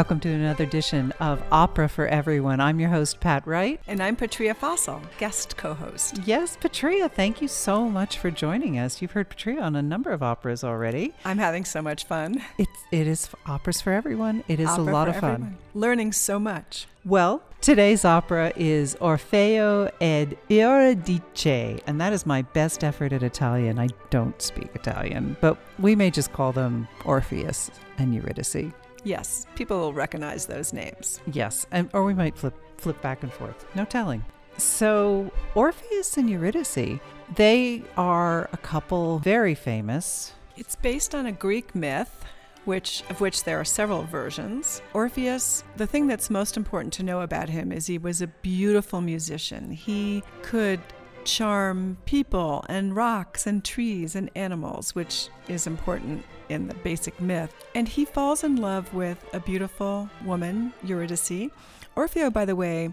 Welcome to another edition of Opera for Everyone. I'm your host, Pat Wright. And I'm Patria Fossil, guest co host. Yes, Patria, thank you so much for joining us. You've heard Patria on a number of operas already. I'm having so much fun. It's, it is operas for everyone. It is Opera a lot of fun. everyone. Learning so much. Well, today's opera is Orfeo ed Euridice, and that is my best effort at Italian. I don't speak Italian, but we may just call them Orpheus and Eurydice. Yes, people will recognize those names. Yes, and or we might flip flip back and forth. No telling. So Orpheus and Eurydice, they are a couple very famous. It's based on a Greek myth, which of which there are several versions. Orpheus, the thing that's most important to know about him is he was a beautiful musician. He could charm people and rocks and trees and animals, which is important in the basic myth. And he falls in love with a beautiful woman, Eurydice. Orfeo, by the way,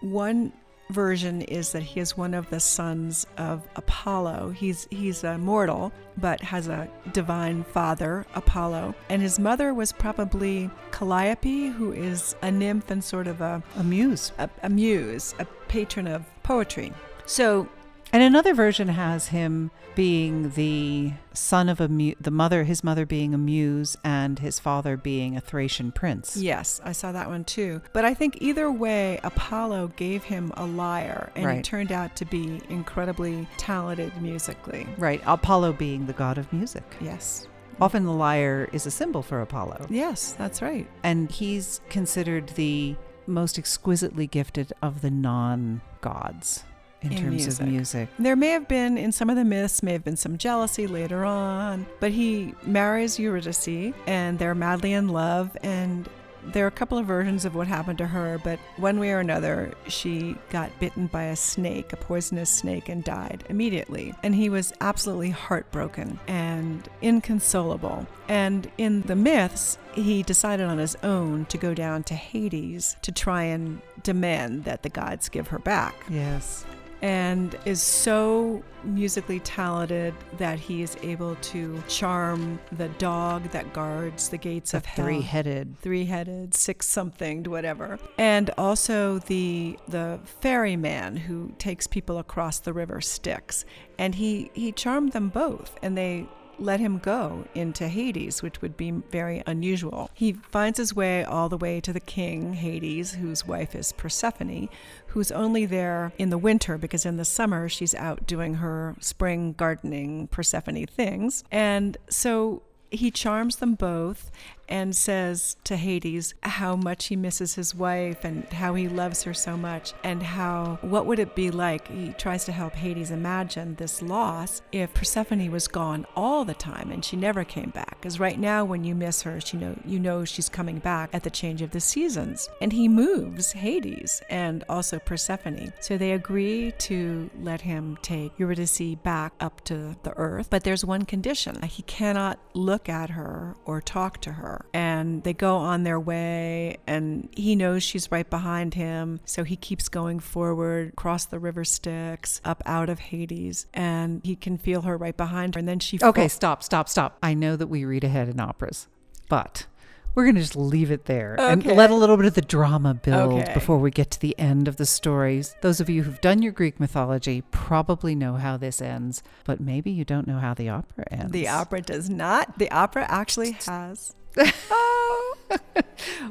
one version is that he is one of the sons of Apollo. He's he's a mortal but has a divine father, Apollo, and his mother was probably Calliope, who is a nymph and sort of a A muse. a, a muse, a patron of poetry. So And another version has him being the son of a mu- the mother his mother being a muse and his father being a Thracian prince. Yes, I saw that one too. But I think either way, Apollo gave him a lyre, and he turned out to be incredibly talented musically. Right, Apollo being the god of music. Yes. Often the lyre is a symbol for Apollo. Yes, that's right. And he's considered the most exquisitely gifted of the non gods in, In terms music. of music. There may have been, in some of the myths, may have been some jealousy later on, but he marries Eurydice and they're madly in love. And there are a couple of versions of what happened to her, but one way or another, she got bitten by a snake, a poisonous snake, and died immediately. And he was absolutely heartbroken and inconsolable. And in the myths, he decided on his own to go down to Hades to try and demand that the gods give her back Yes. And is so musically talented that he is able to charm the dog that guards the gates The of hell. three headed. Three-headed, six something, whatever, and also the the ferryman who takes people across the river Styx, and he he charmed them both, and they let him go into Hades, which would be very unusual. He finds his way all the way to the king, Hades, whose wife is Persephone, who's only there in the winter because in the summer she's out doing her spring gardening Persephone things. And so he charms them both and says to Hades how much he misses his wife and how he loves her so much and how what would it be like? He tries to help Hades imagine this loss if Persephone was gone all the time and she never came back. Because right now when you miss her she know you know she's coming back at the change of the seasons. And he moves Hades and also Persephone. So they agree to let him take Eurydice back up to the earth. But there's one condition. He cannot look at her or talk to her and they go on their way and he knows she's right behind him so he keeps going forward across the river Styx up out of Hades and he can feel her right behind her and then she Okay, stop, stop, stop. I know that we read ahead in operas, but we're going to just leave it there and let a little bit of the drama build Okay. before we get to the end of the stories. Those of you who've done your Greek mythology probably know how this ends, but maybe you don't know how the opera ends. the opera does not the opera actually has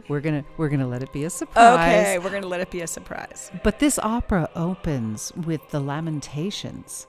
We're going to we're to let it be a surprise. okay we're going to let it be a surprise But this opera opens with the lamentations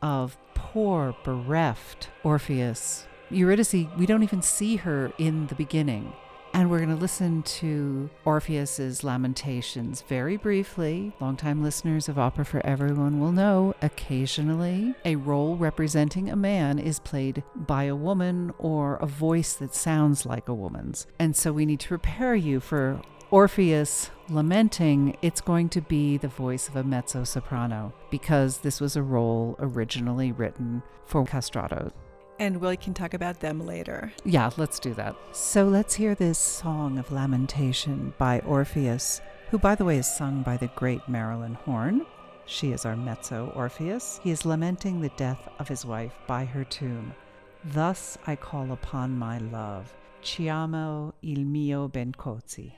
of poor, bereft Orpheus. Eurydice, we don't even see her in the beginning. And we're going to listen to Orpheus's lamentations very briefly. Longtime listeners of Opera for Everyone will know occasionally a role representing a man is played by a woman or a voice that sounds like a woman's. And so we need to prepare you for Orpheus lamenting, it's going to be the voice of a mezzo soprano because this was a role originally written for castrato. And we can talk about them later Yeah, let's do that. So let's hear this song of lamentation by Orpheus, who, by the way, is sung by the great Marilyn Horne. She is our mezzo Orpheus. He is lamenting the death of his wife by her tomb. Thus I call upon my love. Chiamo il mio ben così.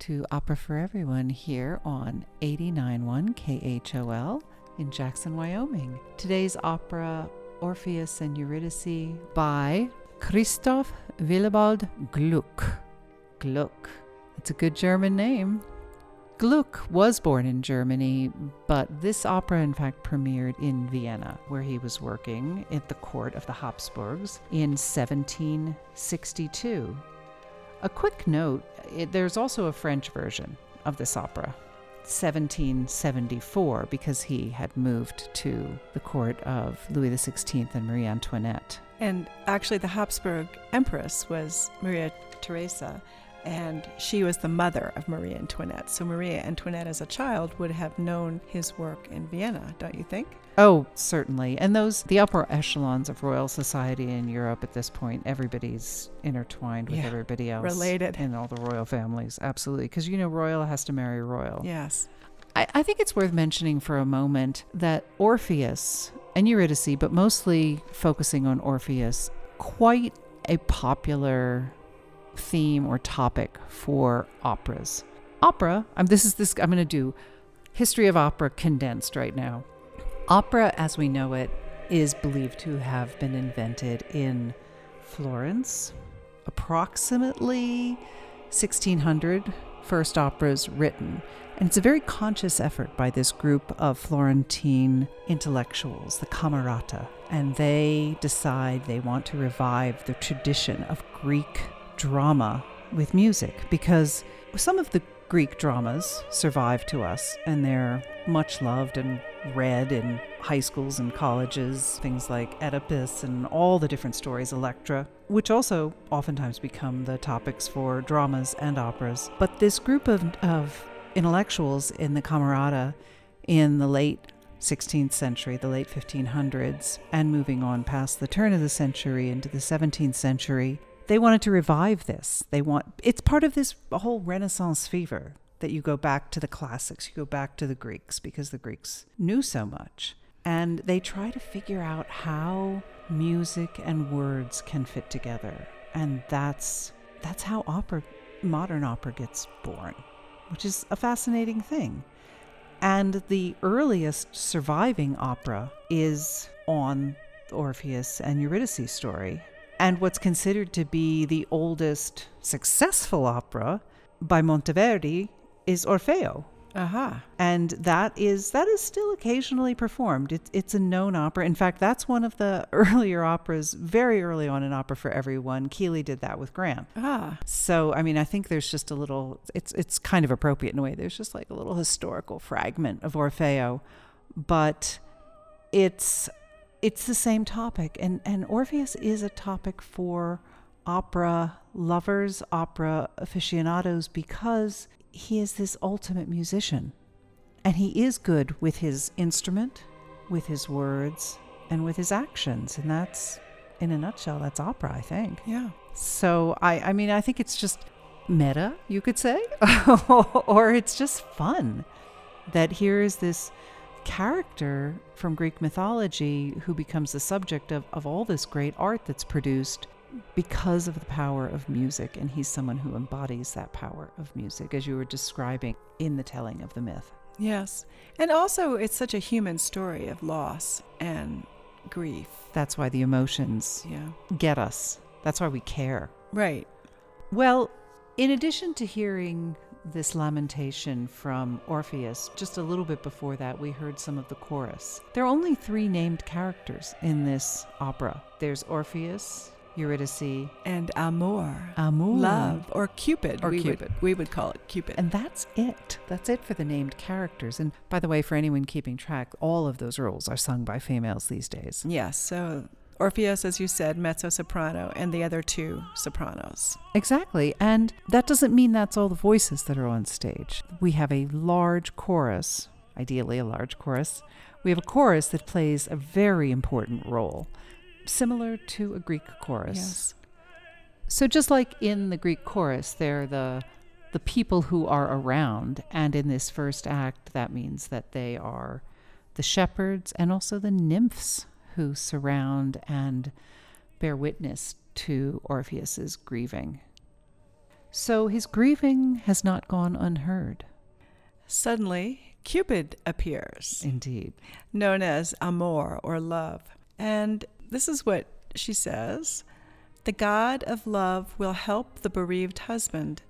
To Opera for Everyone here on 89.1 KHOL in Jackson, Wyoming. Today's opera, Orpheus and Eurydice, by Christoph Willibald Gluck. Gluck. It's a good German name. Gluck was born in Germany, but this opera, in fact, premiered in Vienna, where he was working at the court of the Habsburgs in 1762. A quick note it, there's also a French version of this opera, 1774, because he had moved to the court of Louis XVI and Marie Antoinette. And actually, the Habsburg Empress was Maria Theresa, and she was the mother of Maria Antoinette. So Maria Antoinette, as a child, would have known his work in Vienna, don't you think? Oh, certainly. And those, the upper echelons of royal society in Europe at this point, everybody's intertwined with Yeah, everybody else. related. In all the royal families. Absolutely. Because, you know, royal has to marry royal. Yes. I, I think it's worth mentioning for a moment that Orpheus and Eurydice, but mostly focusing on Orpheus, quite a popular theme or topic for operas. Opera, um, this is this I'm going to do history of opera condensed right now. Opera as we know it is believed to have been invented in Florence approximately 1600 first operas written and it's a very conscious effort by this group of Florentine intellectuals, the Camerata, and they decide they want to revive the tradition of Greek drama with music because some of the Greek dramas survive to us and they're much loved and read in high schools and colleges, things like Oedipus and all the different stories, Electra, which also oftentimes become the topics for dramas and operas. But this group of, of intellectuals in the Camerata in the late 16th century, the late 1500s, and moving on past the turn of the century into the 17th century, they wanted to revive this. They want it's part of this whole Renaissance fever that you go back to the classics, you go back to the Greeks because the Greeks knew so much. And they try to figure out how music and words can fit together. And that's that's how opera modern opera gets born, which is a fascinating thing. And the earliest surviving opera is on Orpheus and Eurydice story. And what's considered to be the oldest successful opera by Monteverdi is Orfeo. Aha. And that is that is still occasionally performed. It's it's a known opera. In fact, that's one of the earlier operas, very early on in Opera for Everyone. Keeley did that with Graham. Ah. So I mean, I think there's just a little. It's it's kind of appropriate in a way. There's just like a little historical fragment of Orfeo, but it's it's the same topic, and and Orpheus is a topic for opera lovers, opera aficionados, because he is this ultimate musician, and he is good with his instrument, with his words, and with his actions, and that's in a nutshell, that's opera, I think. Yeah. So I, I mean, I think it's just meta, you could say, or it's just fun that here is this character from Greek mythology who becomes the subject of, of all this great art that's produced because of the power of music. And he's someone who embodies that power of music, as you were describing in the telling of the myth. Yes. And also, it's such a human story of loss and grief. That's why the emotions Yeah. get us. That's why we care. Right. Well, in addition to hearing this lamentation from Orpheus, just a little bit before that, we heard some of the chorus. There are only three named characters in this opera there's Orpheus, Eurydice, And Amor. Amor. Love. Or Cupid. Or we Cupid. Would, we would call it Cupid. And that's it. That's it for the named characters. And by the way, for anyone keeping track, all of those roles are sung by females these days. yes. So Orpheus, as you said, mezzo soprano, and the other two sopranos. Exactly. And that doesn't mean that's all the voices that are on stage. We have a large chorus, ideally a large chorus. We have a chorus that plays a very important role, similar to a Greek chorus. Yes. So just like in the Greek chorus, they're the the people who are around, and in this first act, that means that they are the shepherds and also the nymphs who surround and bear witness to Orpheus's grieving. So his grieving has not gone unheard. Suddenly, Cupid appears, Indeed. known as Amor or love. And this is what she says The god of love will help the bereaved husband.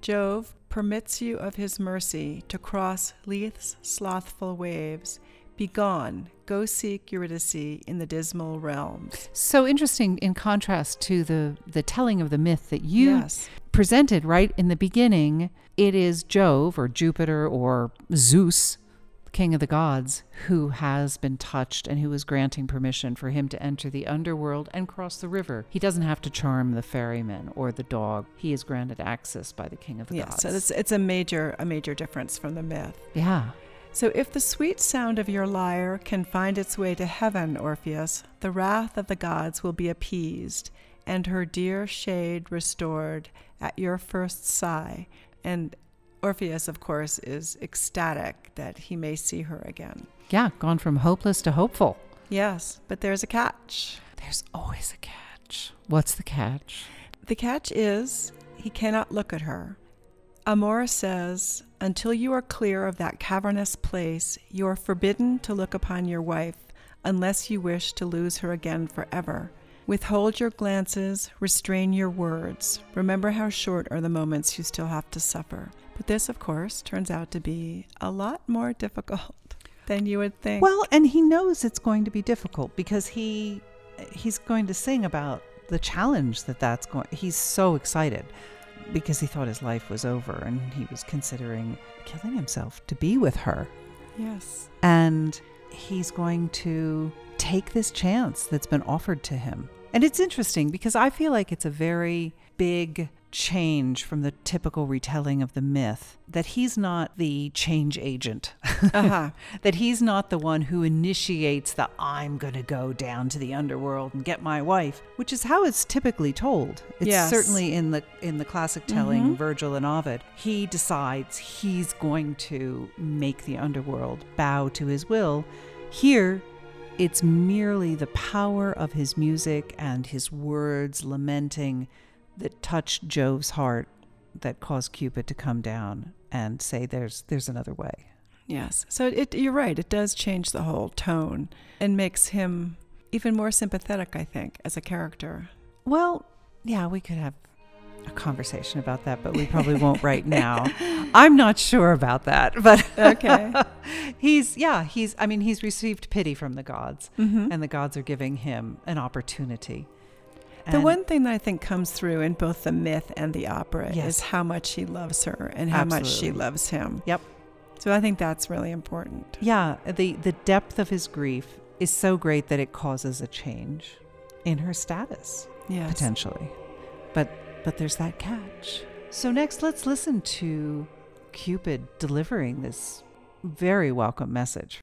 Jove permits you of his mercy to cross Lethe's slothful waves. Begone, go seek Eurydice in the dismal realms. So interesting in contrast to the, the telling of the myth that you Yes. presented right in the beginning. It is Jove or Jupiter or Zeus, king of the gods, who has been touched and who is granting permission for him to enter the underworld and cross the river. He doesn't have to charm the ferryman or the dog. He is granted access by the king of the Yes, gods. so it's, it's a major a major difference from the myth. yeah. So if the sweet sound of your lyre can find its way to heaven, Orpheus, the wrath of the gods will be appeased, and her dear shade restored at your first sigh. And Orpheus, of course, is ecstatic that he may see her again. Yeah, gone from hopeless to hopeful. Yes, but there's a catch. There's always a catch. What's the catch? The catch is he cannot look at her. Amor says, Until you are clear of that cavernous place, you are forbidden to look upon your wife unless you wish to lose her again forever. Withhold your glances, restrain your words. Remember how short are the moments you still have to suffer. But this, of course, turns out to be a lot more difficult than you would think. Well, and he knows it's going to be difficult because he he's going to sing about the challenge that that's going. He's so excited because he thought his life was over and he was considering killing himself to be with her. yes. And he's going to take this chance that's been offered to him. And it's interesting because I feel like it's a very big change from the typical retelling of the myth that he's not the change agent. Uh-huh. that he's not the one who initiates the I'm going to go down to the underworld and get my wife, which is how it's typically told. It's Yes. certainly in the in the classic telling Virgil and Ovid. He decides he's going to make the underworld bow to his will. Here it's merely the power of his music and his words lamenting that touched Jove's heart that caused Cupid to come down and say there's there's another way. Yes. So it, you're right. It does change the whole tone and makes him even more sympathetic, I think, as a character. Well, yeah, we could have a conversation about that, but we probably won't right now. I'm not sure about that, but Okay. he's yeah, he's I mean, he's received pity from the gods, Mhm. and the gods are giving him an opportunity. The one thing that I think comes through in both the myth and the opera Yes. is how much he loves her and how much she loves him. Yep. So I think that's really important. Yeah, the the depth of his grief is so great that it causes a change in her status Yes. potentially. But but there's that catch. So next let's listen to Cupid delivering this very welcome message.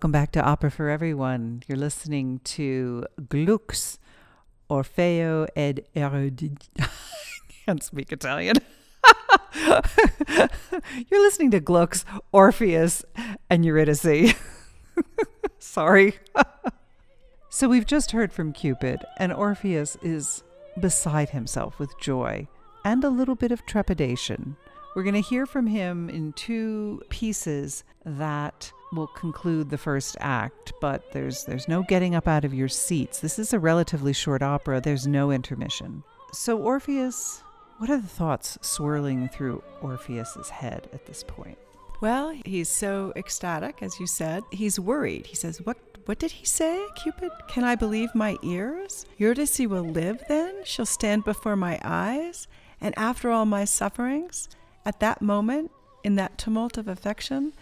Welcome back to Opera for Everyone. You're listening to Gluck's Orfeo ed Eurydice. I can't speak Italian. You're listening to Gluck's Orpheus and Eurydice. Sorry. so we've just heard from Cupid, and Orpheus is beside himself with joy and a little bit of trepidation. We're going to hear from him in two pieces that will conclude the first act, but there's there's no getting up out of your seats. This is a relatively short opera. There's no intermission. So Orpheus, what are the thoughts swirling through Orpheus's head at this point? Well, he's so ecstatic, as you said. He's worried. He says, What what did he say, Cupid? Can I believe my ears? Eurydice will live then? She'll stand before my eyes? And after all my sufferings, at that moment, in that tumult of affection,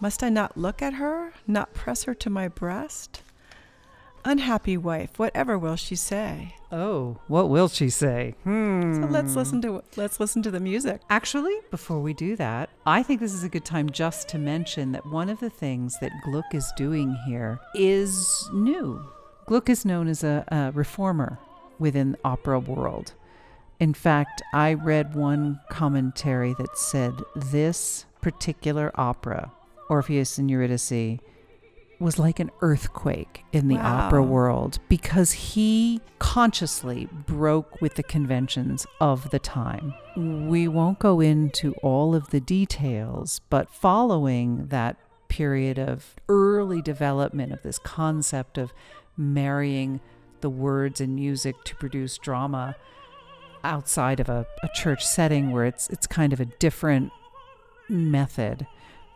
must I not look at her, not press her to my breast? Unhappy wife, whatever will she say? Oh, what will she say? Hmm. So let's listen to let's listen to the music. Actually, before we do that, I think this is a good time just to mention that one of the things that Gluck is doing here is new. Gluck is known as a, a reformer within the opera world. In fact, I read one commentary that said this particular opera, Orpheus and Eurydice, was like an earthquake in the opera world because he consciously broke with the conventions of the time. We won't go into all of the details, but following that period of early development of this concept of marrying the words and music to produce drama outside of a, a church setting where it's it's kind of a different method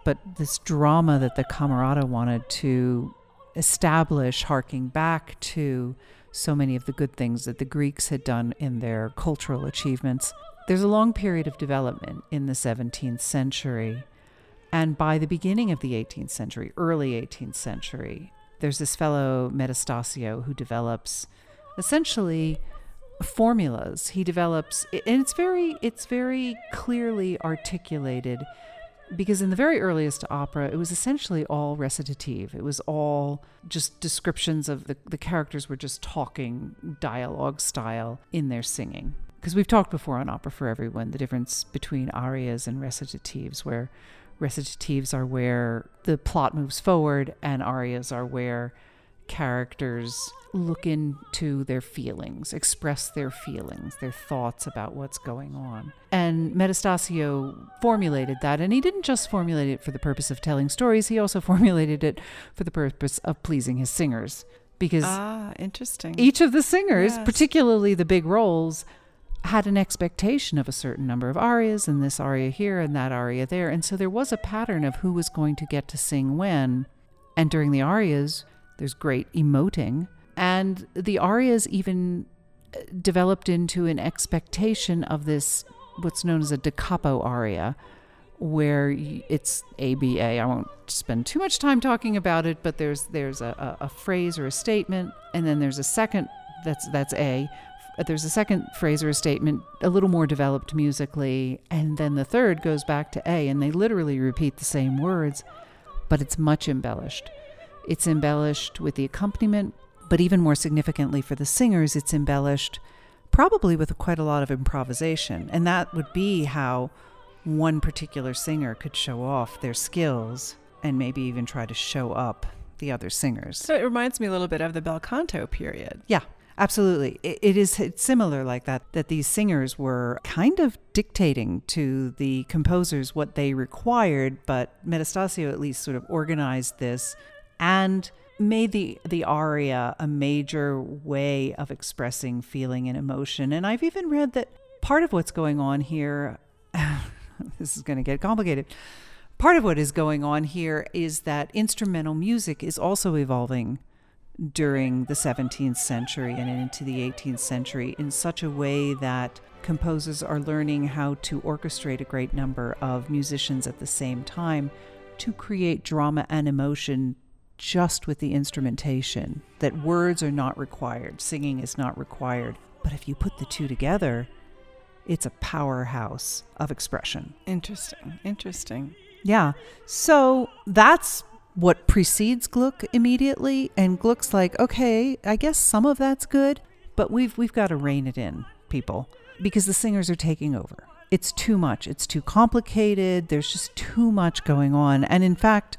but this drama that the camerata wanted to establish harking back to so many of the good things that the Greeks had done in their cultural achievements. There's a long period of development in the 17th century. And by the beginning of the 18th century, early 18th century, there's this fellow Metastasio who develops essentially formulas. He develops and it's very it's very clearly articulated because in the very earliest opera it was essentially all recitative. It was all just descriptions of the, the characters were just talking dialogue style in their singing. Because we've talked before on opera for everyone the difference between arias and recitatives where recitatives are where the plot moves forward and arias are where characters look into their feelings, express their feelings, their thoughts about what's going on. And Metastasio formulated that, and he didn't just formulate it for the purpose of telling stories, he also formulated it for the purpose of pleasing his singers. Because Ah, interesting. each of the singers, Yes. particularly the big roles, had an expectation of a certain number of arias and this aria here and that aria there. And so there was a pattern of who was going to get to sing when. And during the arias, there's great emoting. And the arias even uh, developed into an expectation of this, what's known as a da capo aria, where it's ABA. I won't spend too much time talking about it, but there's there's a, a, a phrase or a statement, and then there's a second that's that's A, there's a second phrase or a statement, a little more developed musically, and then the third goes back to A, and they literally repeat the same words, but it's much embellished. It's embellished with the accompaniment, but even more significantly for the singers, it's embellished probably with quite a lot of improvisation. And that would be how one particular singer could show off their skills and maybe even try to show up the other singers. So it reminds me a little bit of the bel canto period. Yeah, absolutely. It, it is it's similar like that, that these singers were kind of dictating to the composers what they required, but Metastasio at least sort of organized this and made the the aria a major way of expressing feeling and emotion. And I've even read that part of what's going on here this is going to get complicated. Part of what is going on here is that instrumental music is also evolving during the 17th century and into the 18th century in such a way that composers are learning how to orchestrate a great number of musicians at the same time to create drama and emotion just with the instrumentation, that words are not required, singing is not required. But if you put the two together, it's a powerhouse of expression. Interesting. Interesting. Yeah. So that's what precedes Gluck immediately, and Gluck's like, okay, I guess some of that's good, but we've we've got to rein it in, people, because the singers are taking over. It's too much. It's too complicated. There's just too much going on. And in fact,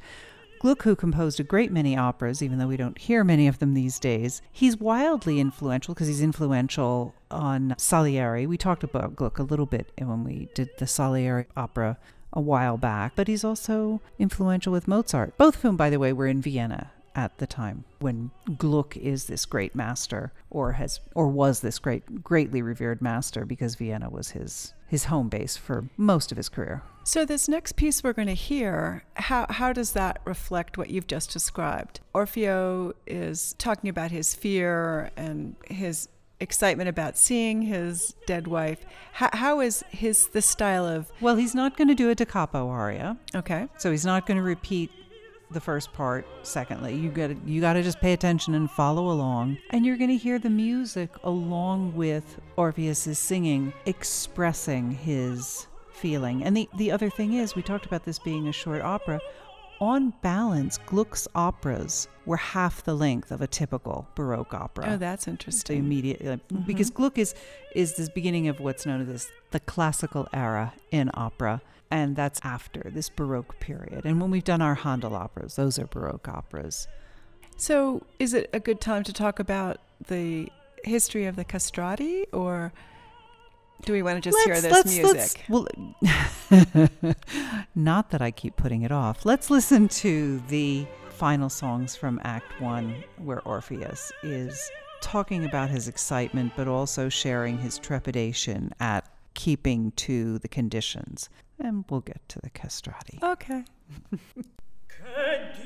Gluck, who composed a great many operas, even though we don't hear many of them these days, he's wildly influential because he's influential on Salieri. We talked about Gluck a little bit when we did the Salieri opera a while back, but he's also influential with Mozart, both of whom, by the way, were in Vienna at the time when Gluck is this great master or has or was this great greatly revered master because Vienna was his his home base for most of his career. So this next piece we're going to hear, how how does that reflect what you've just described? Orfeo is talking about his fear and his excitement about seeing his dead wife. How, how is his the style of Well, he's not going to do a da capo aria. okay? So he's not going to repeat the first part secondly. You got to you got to just pay attention and follow along and you're going to hear the music along with Orpheus's singing expressing his feeling. And the the other thing is we talked about this being a short opera. On balance, Gluck's operas were half the length of a typical Baroque opera Oh, that's interesting. immediate uh, because Gluck is is this beginning of what's known as this, the classical era in opera, and that's after this Baroque period. And when we've done our Handel operas, those are Baroque operas. So, is it a good time to talk about the history of the castrati, or do we want to just hear this music? well, not that I keep putting it off. Let's listen to the final songs from Act One, where Orpheus is talking about his excitement, but also sharing his trepidation at keeping to the conditions. And we'll get to the castrati. okay. Che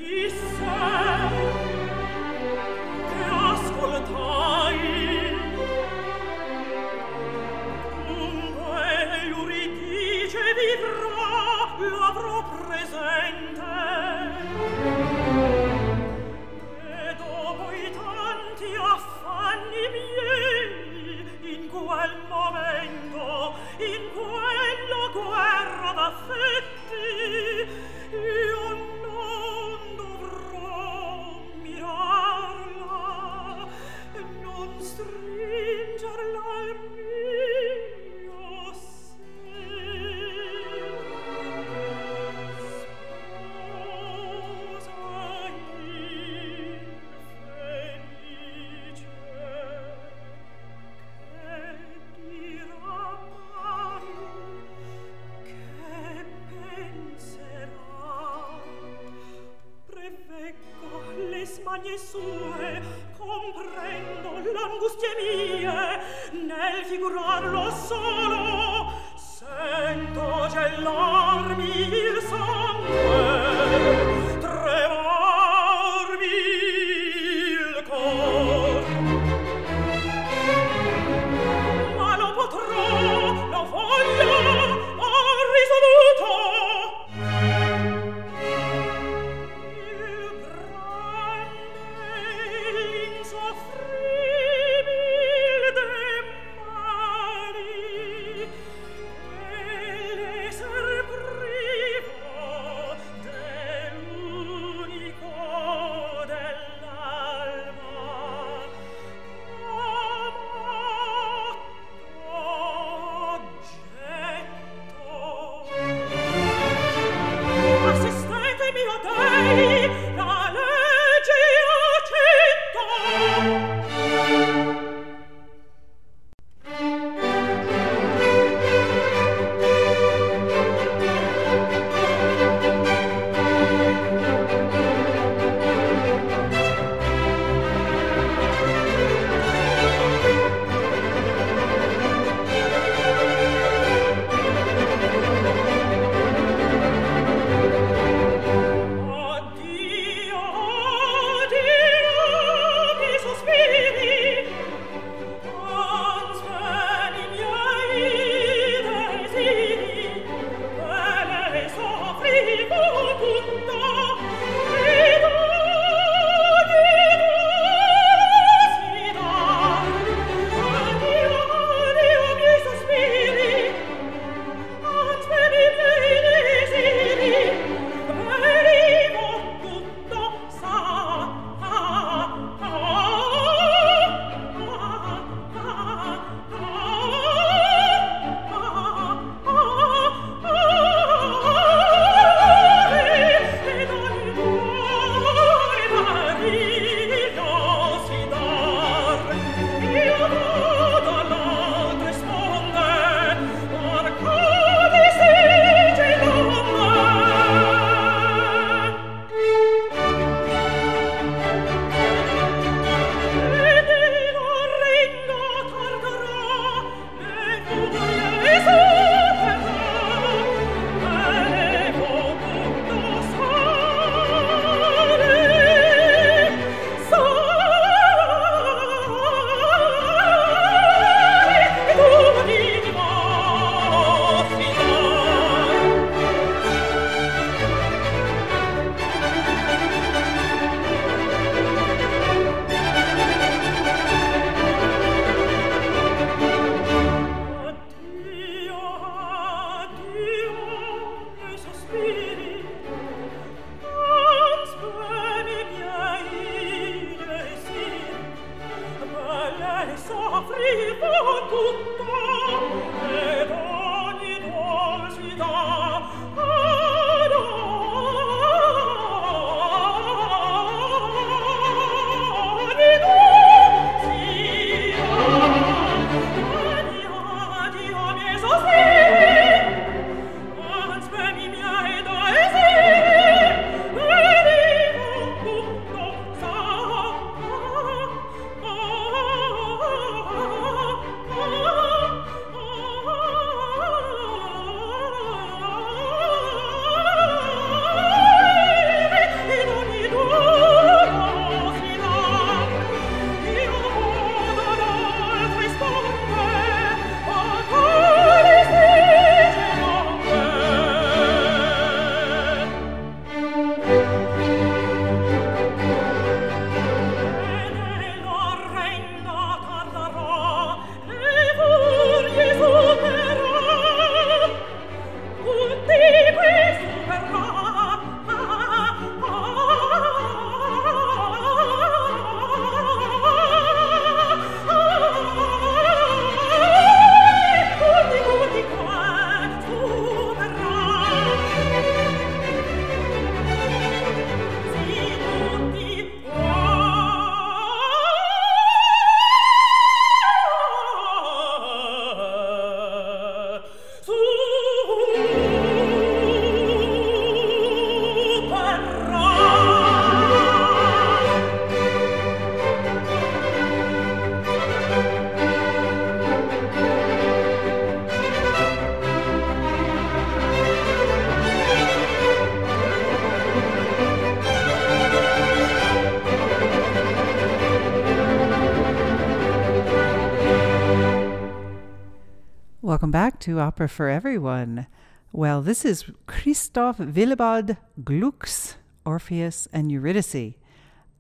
back to Opera for Everyone. Well, this is Christoph Willibald Gluck's Orpheus and Eurydice.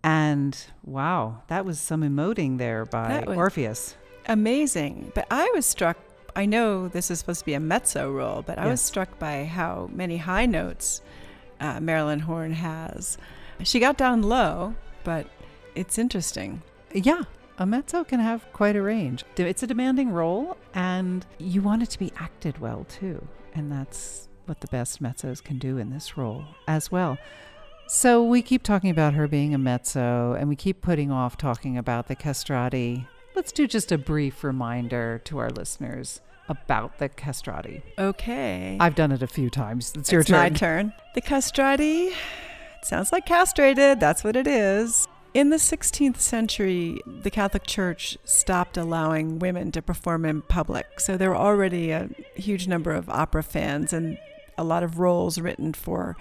And wow, that was some emoting there by Orpheus. Amazing. But I was struck. I know this is supposed to be a mezzo role, but I was struck by how many high notes uh, Marilyn Horne has. She got down low, but it's interesting. Yeah, a mezzo can have quite a range. It's a demanding role, and you want it to be acted well too. And that's what the best mezzos can do in this role as well. So we keep talking about her being a mezzo, and we keep putting off talking about the castrati. Let's do just a brief reminder to our listeners about the castrati. Okay. I've done it a few times. It's your turn. it's my turn. turn. The castrati it sounds like castrated. That's what it is. In the 16th century, the Catholic Church stopped allowing women to perform in public. So there were already a huge number of opera fans and a lot of roles written for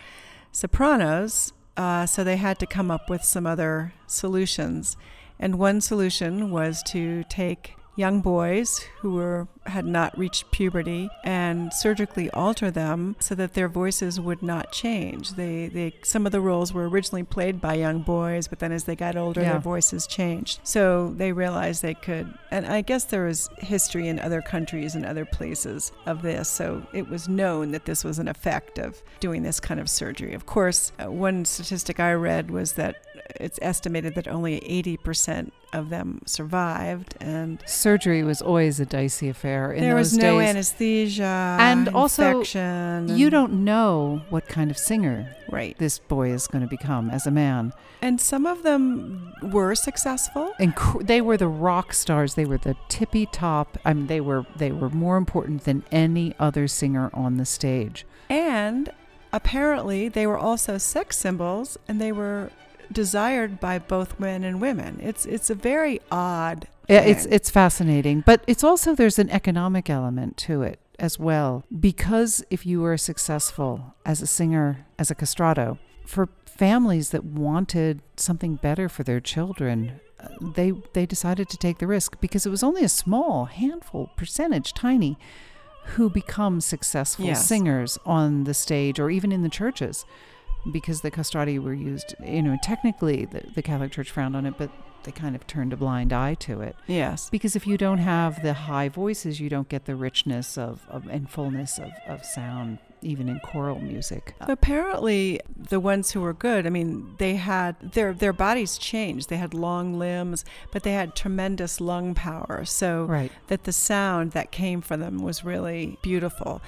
sopranos. Uh, so they had to come up with some other solutions. And one solution was to take young boys who were had not reached puberty and surgically alter them so that their voices would not change. They they some of the roles were originally played by young boys, but then as they got older Yeah. their voices changed. So they realized they could and I guess there was history in other countries and other places of this. So it was known that this was an effect of doing this kind of surgery. Of course, uh, one statistic I read was that it's estimated that only 80% of them survived and Surgery was always a dicey affair in there was no days. anesthesia And also, You don't know what kind of singer right this boy is going to become as a man. and some of them were successful And they were the rock stars. They were the tippy top. I mean, they were they were more important than any other singer on the stage. and apparently they were also sex symbols and they were desired by both men and women. It's it's a very odd Yeah, it's it's fascinating, but it's also there's an economic element to it as well. Because if you were successful as a singer, as a castrato, for families that wanted something better for their children, uh, they they decided to take the risk because it was only a small handful percentage, tiny, who become successful Yes. singers on the stage or even in the churches because the castrati were used you know technically the, the catholic church frowned on it but they kind of turned a blind eye to it yes because if you don't have the high voices you don't get the richness of, of and fullness of, of sound even in choral music Apparently, the ones who were good, I mean, they had their their bodies changed. They had long limbs, but they had tremendous lung power. So right that the sound that came from them was really beautiful.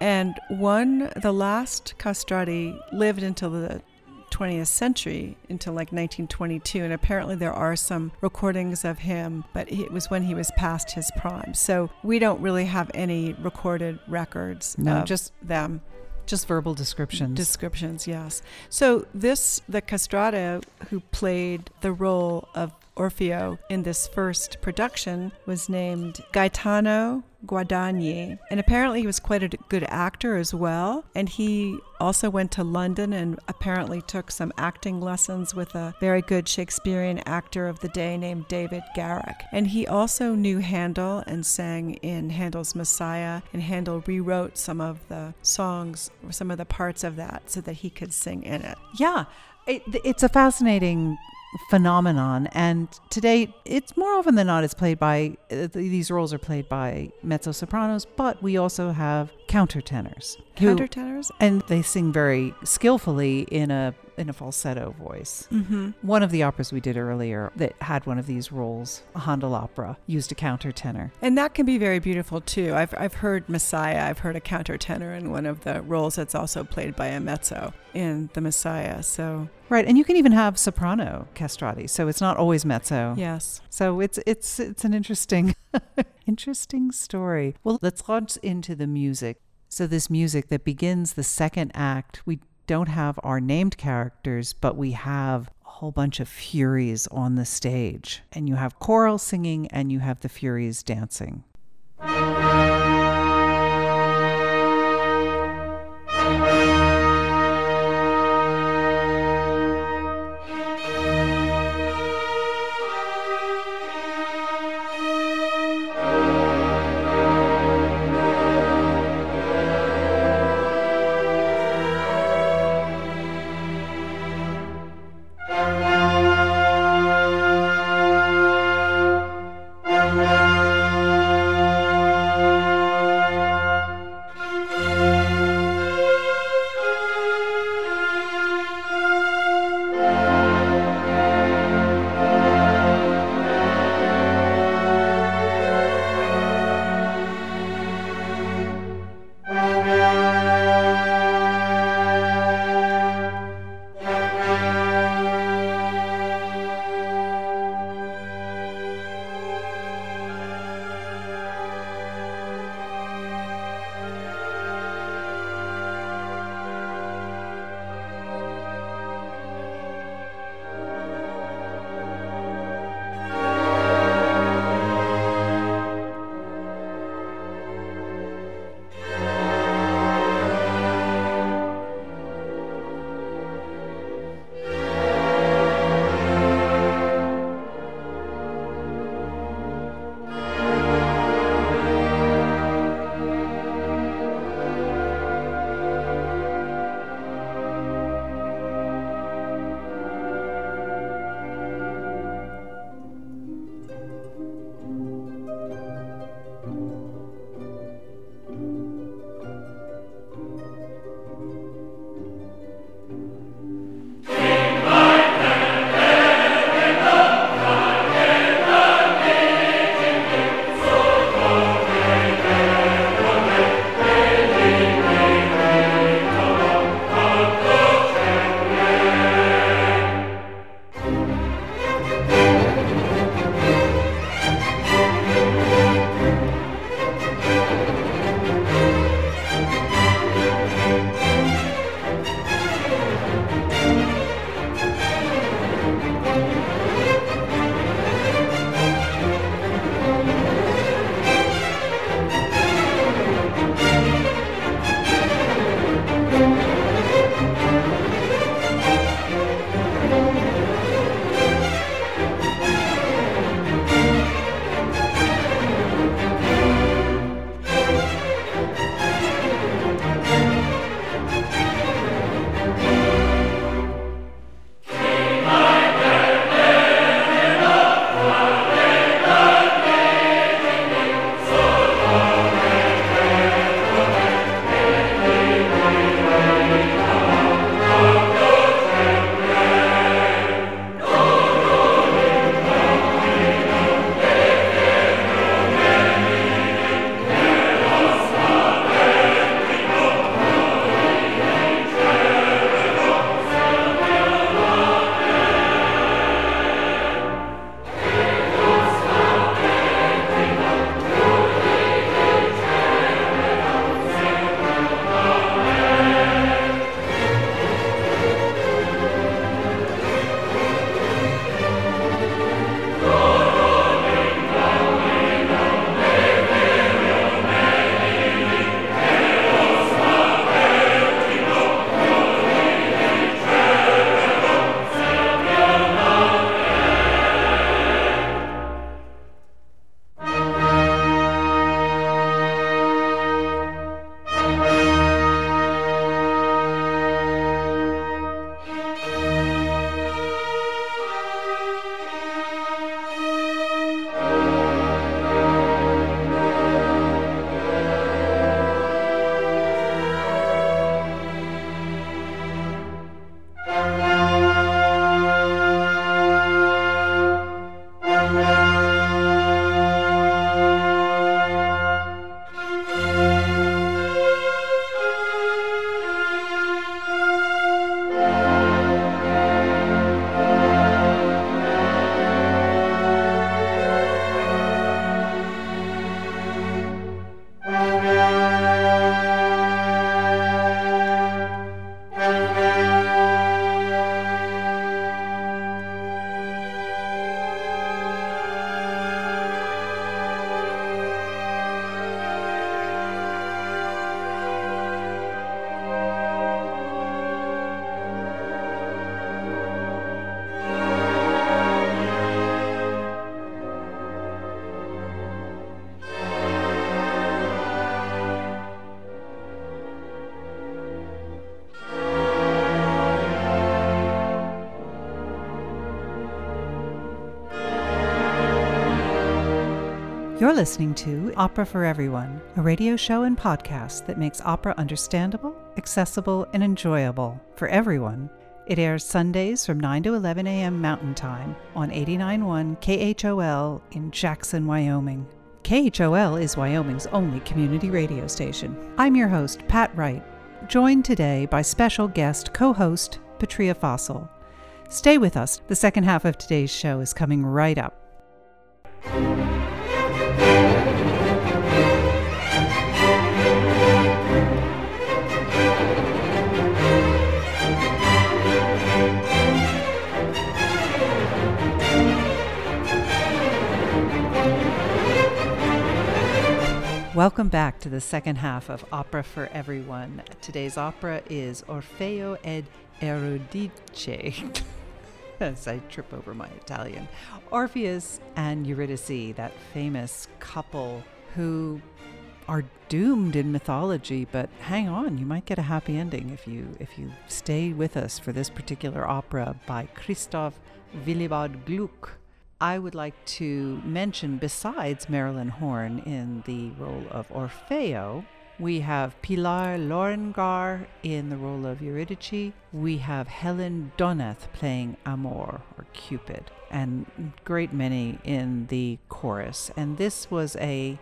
And one, the last castrati lived until the 20th century, until like 1922. And apparently there are some recordings of him, but it was when he was past his prime. So we don't really have any recorded records No, just them. just verbal descriptions Descriptions, yes. So this, the castrata who played the role of Orfeo in this first production was named Gaetano Guadagni. And apparently he was quite a good actor as well. And he also went to London and apparently took some acting lessons with a very good Shakespearean actor of the day named David Garrick. And he also knew Handel and sang in Handel's Messiah. And Handel rewrote some of the songs or some of the parts of that so that he could sing in it. yeah it, it's a fascinating phenomenon and today it's more often than not it's played by uh, these roles are played by mezzo sopranos but we also have countertenors who- Countertenors? and they sing very skillfully in a in a falsetto voice. Mm-hmm. One of the operas we did earlier that had one of these roles, a Handel opera, used a countertenor. And that can be very beautiful too. I've, I've heard Messiah, I've heard a countertenor in one of the roles that's also played by a mezzo in the Messiah. So, Right, and you can even have soprano castrati, so it's not always mezzo. yes. So it's it's it's an interesting interesting story. Well, let's launch into the music. So this music that begins the second act, we don't have our named characters, but we have a whole bunch of furies on the stage. And you have choral singing and you have the furies dancing. You're listening to Opera for Everyone, a radio show and podcast that makes opera understandable, accessible, and enjoyable for everyone. It airs Sundays from 9 to 11 a.m. Mountain Time on 89.1 KHOL in Jackson, Wyoming. KHOL is Wyoming's only community radio station. I'm your host, Pat Wright, joined today by special guest co host Patria Fossil. Stay with us. The second half of today's show is coming right up. Welcome back to the second half of Opera for Everyone. Today's opera is Orfeo ed Euridice. As I trip over my Italian. Orpheus and Eurydice, that famous couple who are doomed in mythology, but hang on, you might get a happy ending if you if you stay with us for this particular opera by Christoph Willibald Gluck. I would like to mention, besides Marilyn Horne in the role of Orfeo, we have Pilar Lorengar in the role of Eurydice. We have Helen Donath playing Amor or Cupid, and great many in the chorus. And this was a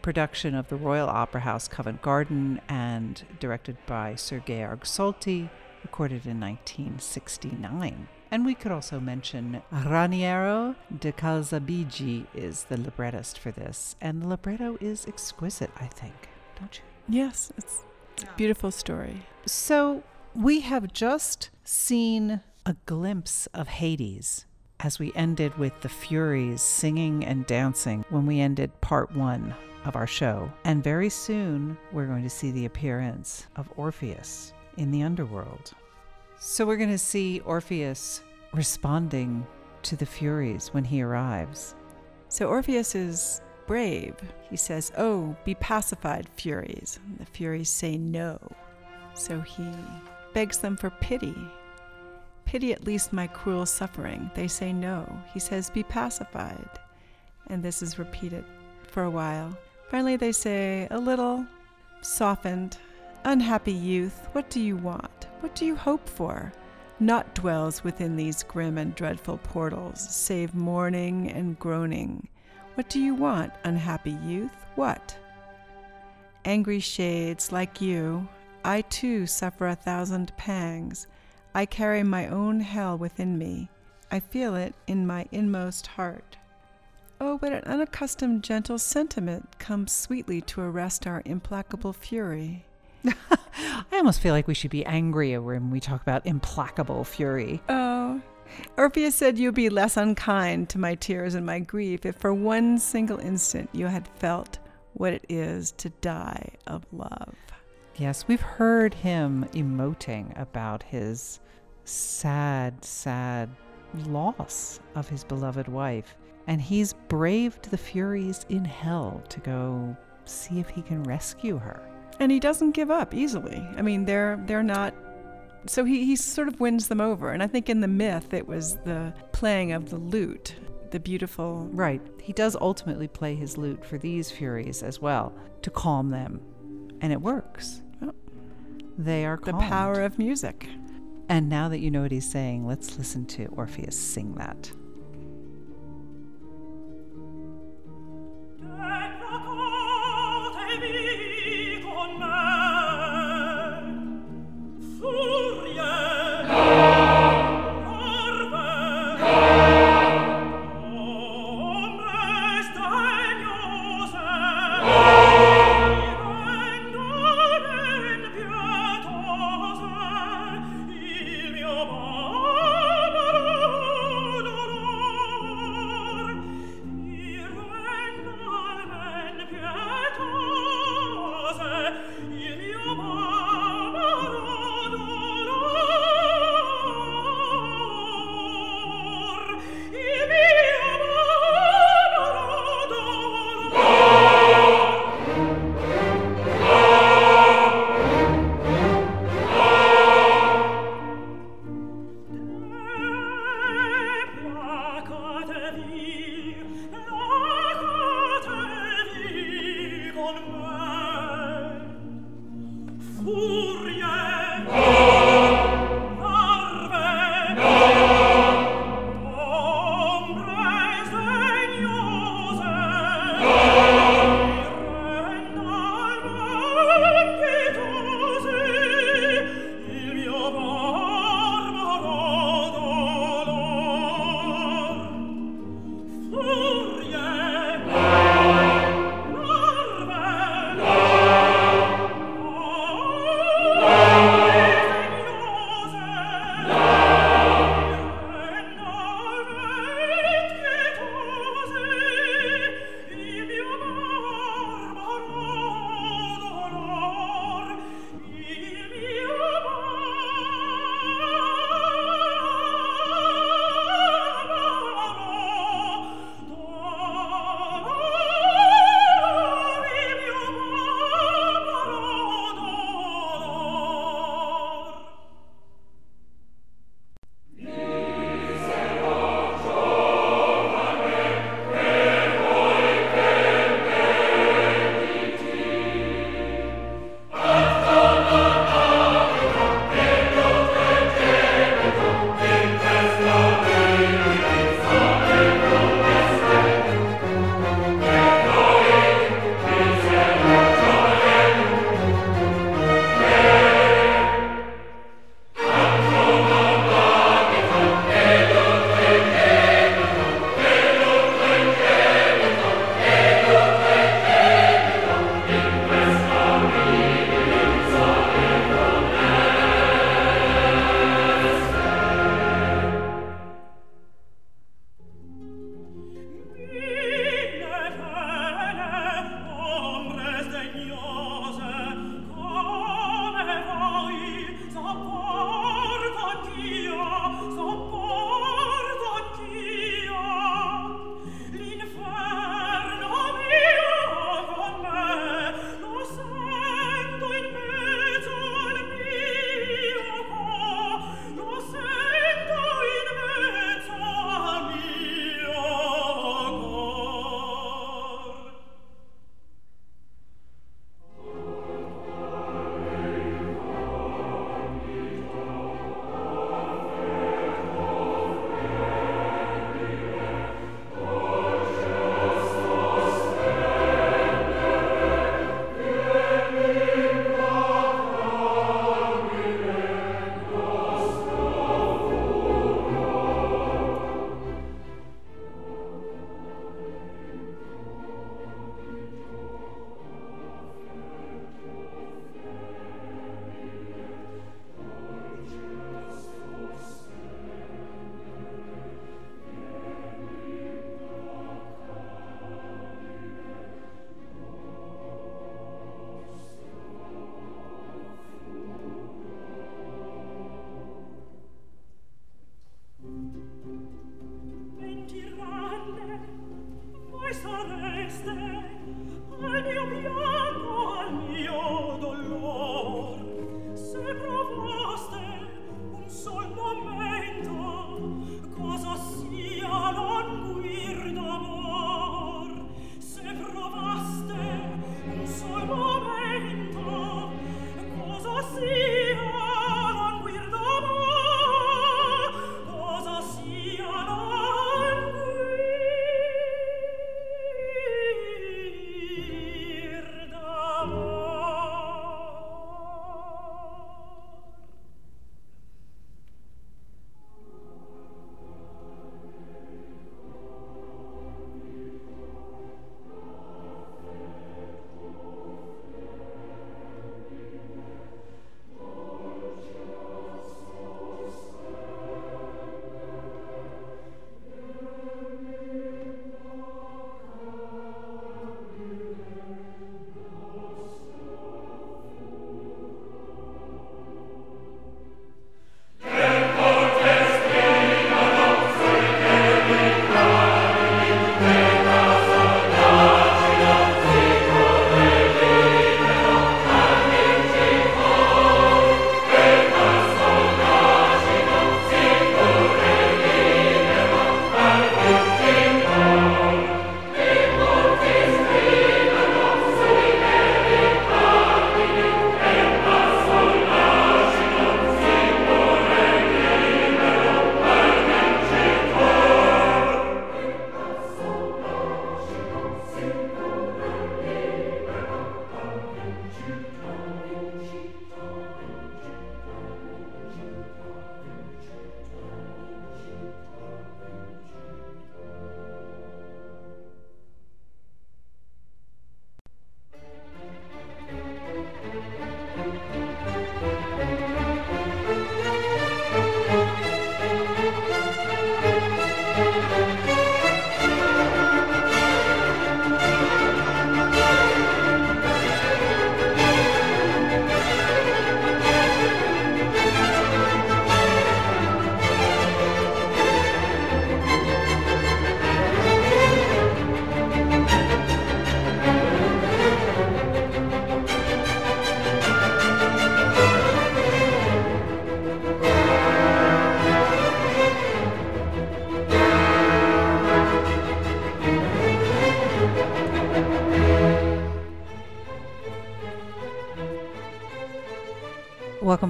production of the Royal Opera House Covent Garden and directed by Sir Georg Solti, recorded in 1969. And we could also mention Raniero de Calzabigi is the librettist for this. And the libretto is exquisite, I think. Don't you? Yes, it's, it's a beautiful story. So we have just seen a glimpse of Hades as we ended with the Furies singing and dancing when we ended part one of our show. And very soon we're going to see the appearance of Orpheus in the underworld. So we're going to see Orpheus responding to the Furies when he arrives. So Orpheus is brave. He says, Oh, be pacified, Furies. And the Furies say no. So he begs them for pity. Pity at least my cruel suffering. They say no. He says, Be pacified. And this is repeated for a while. Finally, they say, A little, softened, unhappy youth, what do you want? What do you hope for? Naught dwells within these grim and dreadful portals, save mourning and groaning. What do you want, unhappy youth? What? Angry shades, like you, I too suffer a thousand pangs. I carry my own hell within me. I feel it in my inmost heart. Oh, but an unaccustomed gentle sentiment comes sweetly to arrest our implacable fury. I almost feel like we should be angrier when we talk about implacable fury. Oh, Orpheus said you'd be less unkind to my tears and my grief if for one single instant you had felt what it is to die of love. Yes, we've heard him emoting about his sad, sad loss of his beloved wife. And he's braved the Furies in hell to go see if he can rescue her. And he doesn't give up easily. I mean, they're they're not so he, he sort of wins them over. And I think in the myth it was the playing of the lute, the beautiful Right. He does ultimately play his lute for these Furies as well to calm them. And it works. Oh. They are the power of music. And now that you know what he's saying, let's listen to Orpheus sing that.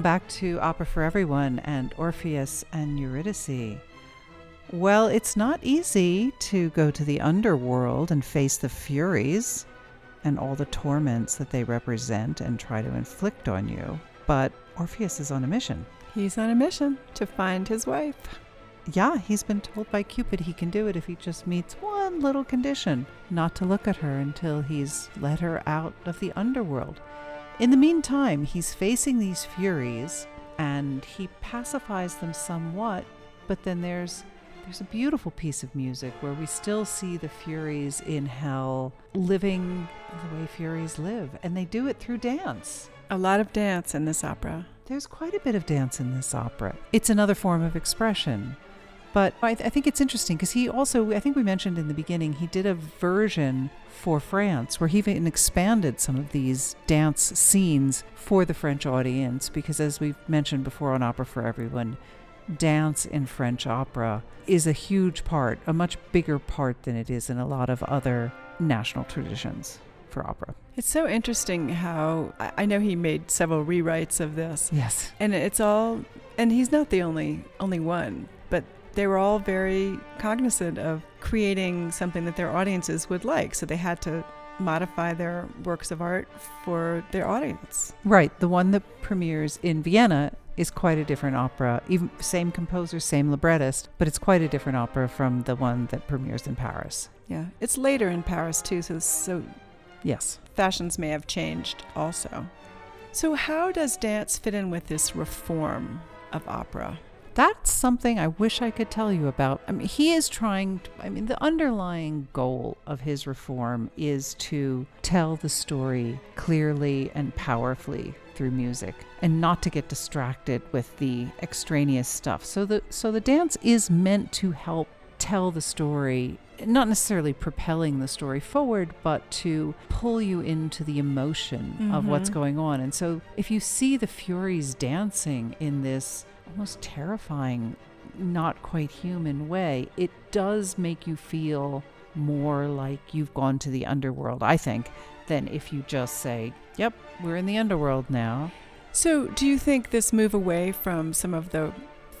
Back to Opera for Everyone and Orpheus and Eurydice. Well, it's not easy to go to the underworld and face the Furies and all the torments that they represent and try to inflict on you, but Orpheus is on a mission. He's on a mission to find his wife. Yeah, he's been told by Cupid he can do it if he just meets one little condition not to look at her until he's let her out of the underworld. In the meantime, he's facing these Furies and he pacifies them somewhat, but then there's there's a beautiful piece of music where we still see the Furies in hell living the way Furies live, and they do it through dance. A lot of dance in this opera. There's quite a bit of dance in this opera. It's another form of expression. But I, th- I think it's interesting because he also, I think we mentioned in the beginning, he did a version for France where he even expanded some of these dance scenes for the French audience because, as we've mentioned before on Opera for Everyone, dance in French opera is a huge part, a much bigger part than it is in a lot of other national traditions for opera. It's so interesting how I I know he made several rewrites of this, Yes. and it's all, and he's not the only only one, but they were all very cognizant of creating something that their audiences would like, so they had to modify their works of art for their audience. Right. The one that premieres in Vienna is quite a different opera. Even same composer, same librettist, but it's quite a different opera from the one that premieres in Paris. Yeah, it's later in Paris too, so so Yes. fashions may have changed also. So how does dance fit in with this reform of opera? That's something I wish I could tell you about. I mean, he is trying, to, I mean, the underlying goal of his reform is to tell the story clearly and powerfully through music and not to get distracted with the extraneous stuff. So the so the dance is meant to help tell the story not necessarily propelling the story forward, but to pull you into the emotion of what's Mhm. going on. And so if you see the Furies dancing in this almost terrifying, not quite human way, it does make you feel more like you've gone to the underworld, I think, than if you just say, Yep, we're in the underworld now. So, do you think this move away from some of the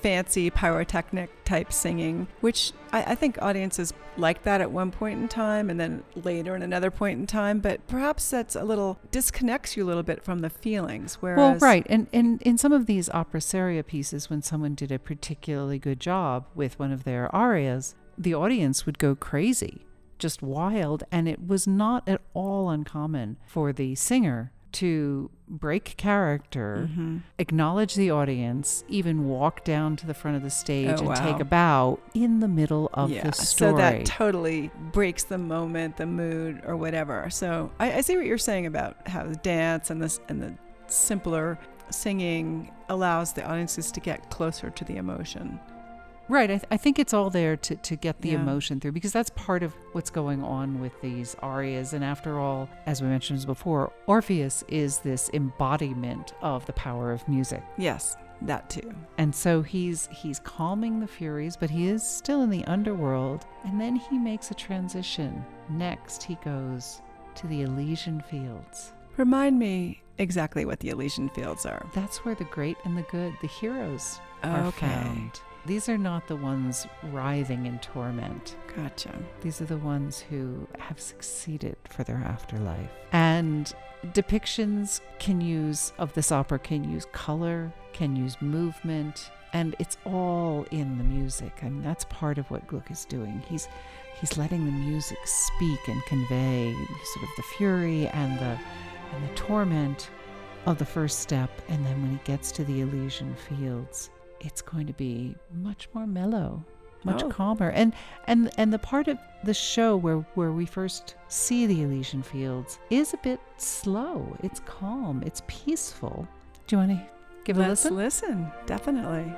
fancy pyrotechnic type singing, which I, I think audiences like that at one point in time and then later in another point in time, but perhaps that's a little disconnects you a little bit from the feelings. Whereas, Well, right. And, and in some of these opera seria pieces, when someone did a particularly good job with one of their arias, the audience would go crazy, just wild. And it was not at all uncommon for the singer to break character, Mhm. acknowledge the audience, even walk down to the front of the stage Oh, and take a bow in the middle of yeah, the story. so that totally breaks the moment, the mood, or whatever. So I, I see what you're saying about how the dance and this and the simpler singing allows the audiences to get closer to the emotion. Right. I, th- I think it's all there to, to get the Yeah. emotion through because that's part of what's going on with these arias. And after all, as we mentioned before, Orpheus is this embodiment of the power of music. Yes, that too. And so he's he's calming the Furies, but he is still in the underworld. And then he makes a transition. Next, he goes to the Elysian Fields. Remind me exactly what the Elysian Fields are. That's where the great and the good, the heroes, are Okay. found. These are not the ones writhing in torment. Gotcha. These are the ones who have succeeded for their afterlife. And depictions can use of this opera can use color, can use movement, and it's all in the music. I mean that's part of what Gluck is doing. He's he's letting the music speak and convey sort of the fury and the and the torment of the first step, and then when he gets to the Elysian fields, it's going to be much more mellow, much Oh. calmer. And and and the part of the show where where we first see the Elysian fields is a bit slow. It's calm. It's peaceful. Do you want to give a Let's listen? listen. Definitely.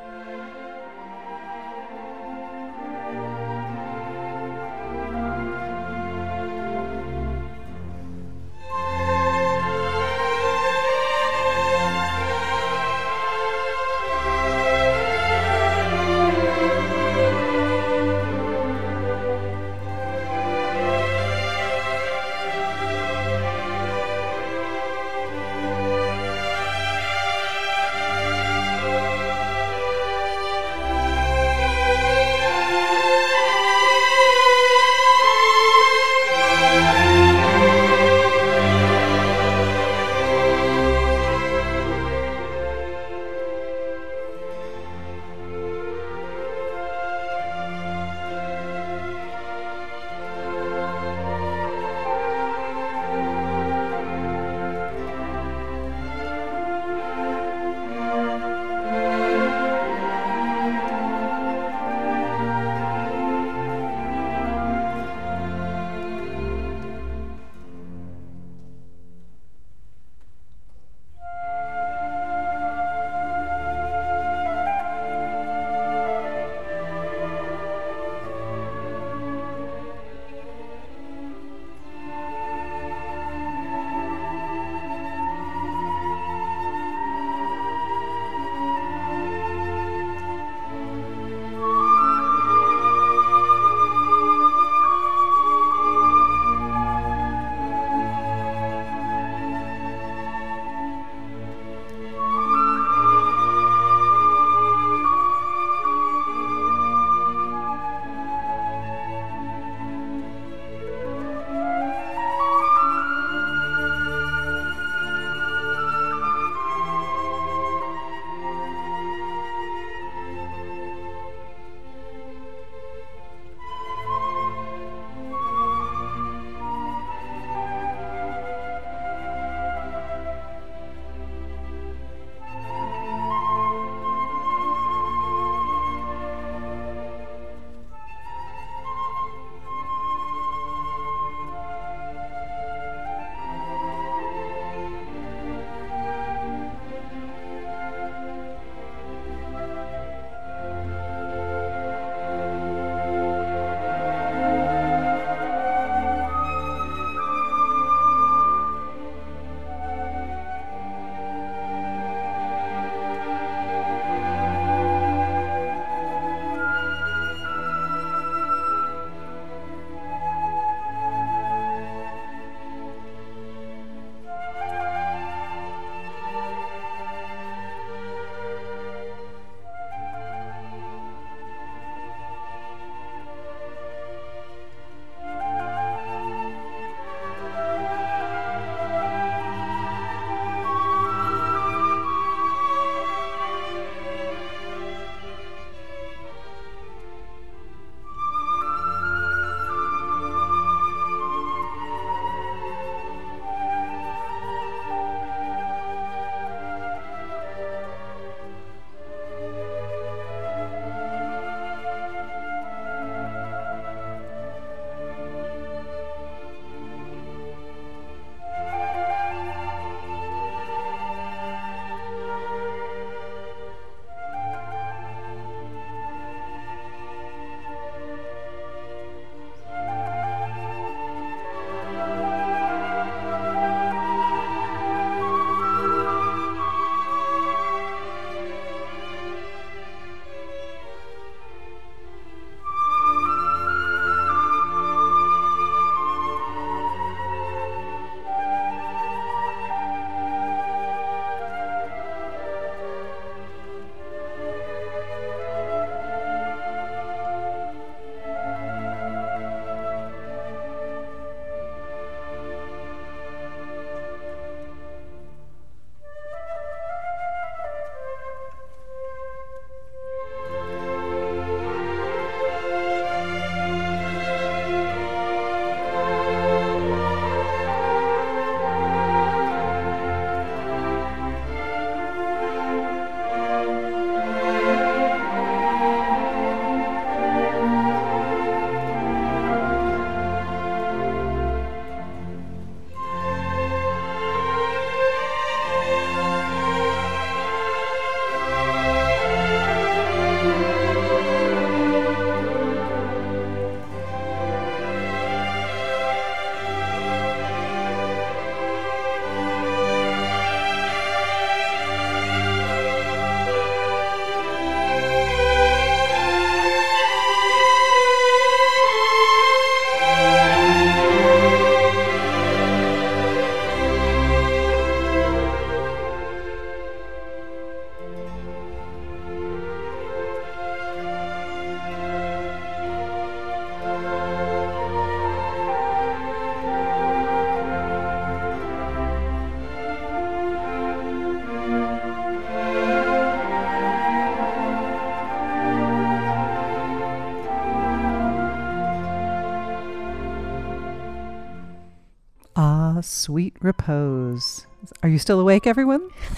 Repose. Are you still awake, everyone?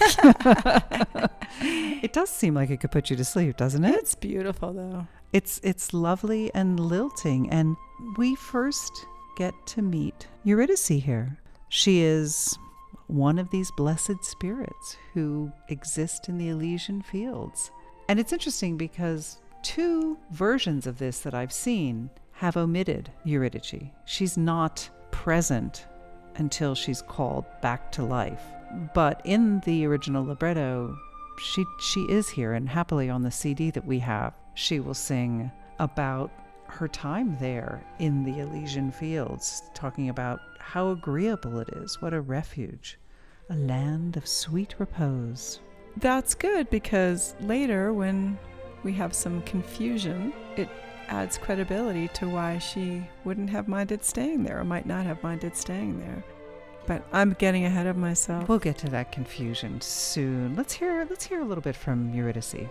it does seem like it could put you to sleep, doesn't it? It's beautiful, though. It's it's lovely and lilting, and we first get to meet Eurydice here. She is one of these blessed spirits who exist in the Elysian fields. And it's interesting because two versions of this that I've seen have omitted Eurydice. She's not present until she's called back to life. But in the original libretto, she she is here and happily on the CD that we have, she will sing about her time there in the Elysian fields, talking about how agreeable it is, what a refuge, a land of sweet repose. That's good because later, when we have some confusion, it adds credibility to why she wouldn't have minded staying there or might not have minded staying there. But I'm getting ahead of myself. We'll get to that confusion soon. Let's hear let's hear a little bit from Eurydice.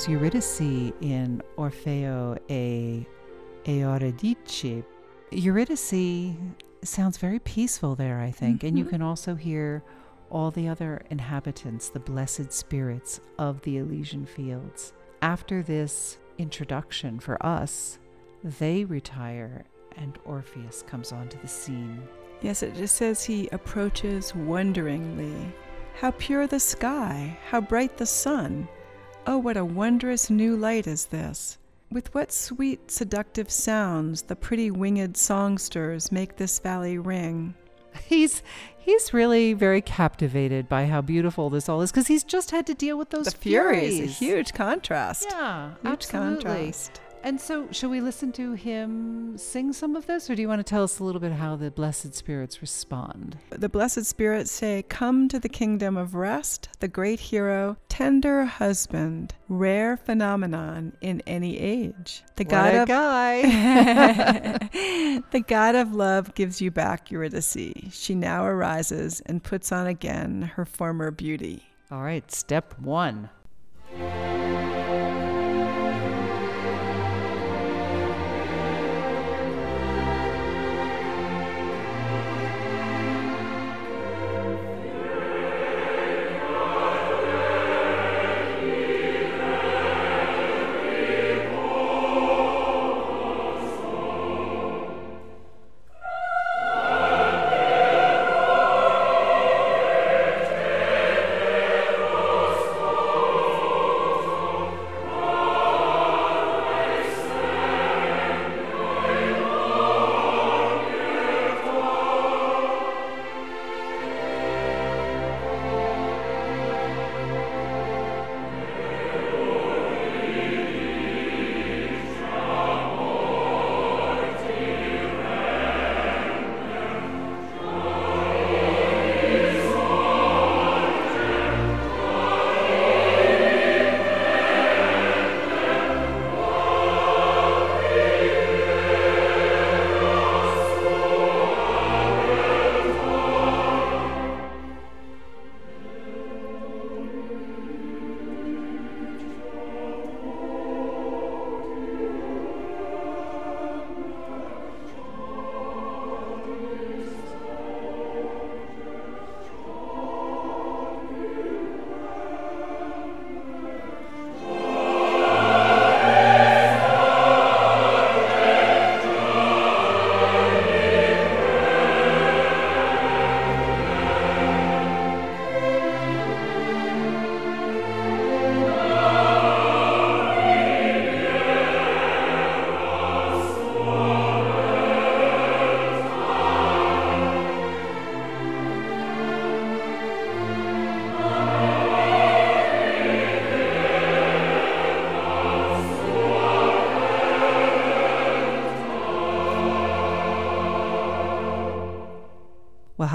Was Eurydice in Orfeo e Euridice. Eurydice sounds very peaceful there, I think. And you Mhm. can also hear all the other inhabitants, the blessed spirits of the Elysian fields. After this introduction for us, they retire and Orpheus comes onto the scene. Yes, it just says he approaches wonderingly. How pure the sky, how bright the sun. Oh, what a wondrous new light is this. With what sweet, seductive sounds the pretty winged songsters make this valley ring. He's he's really very captivated by how beautiful this all is because he's just had to deal with those the furies, a huge contrast. Yeah, Huge absolutely. contrast. And so, shall we listen to him sing some of this, or do you want to tell us a little bit how the blessed spirits respond? The blessed spirits say, Come to the kingdom of rest, the great hero, tender husband, rare phenomenon in any age. The What God of guy. the God of love gives you back Eurydice. She now arises and puts on again her former beauty. All right, step one.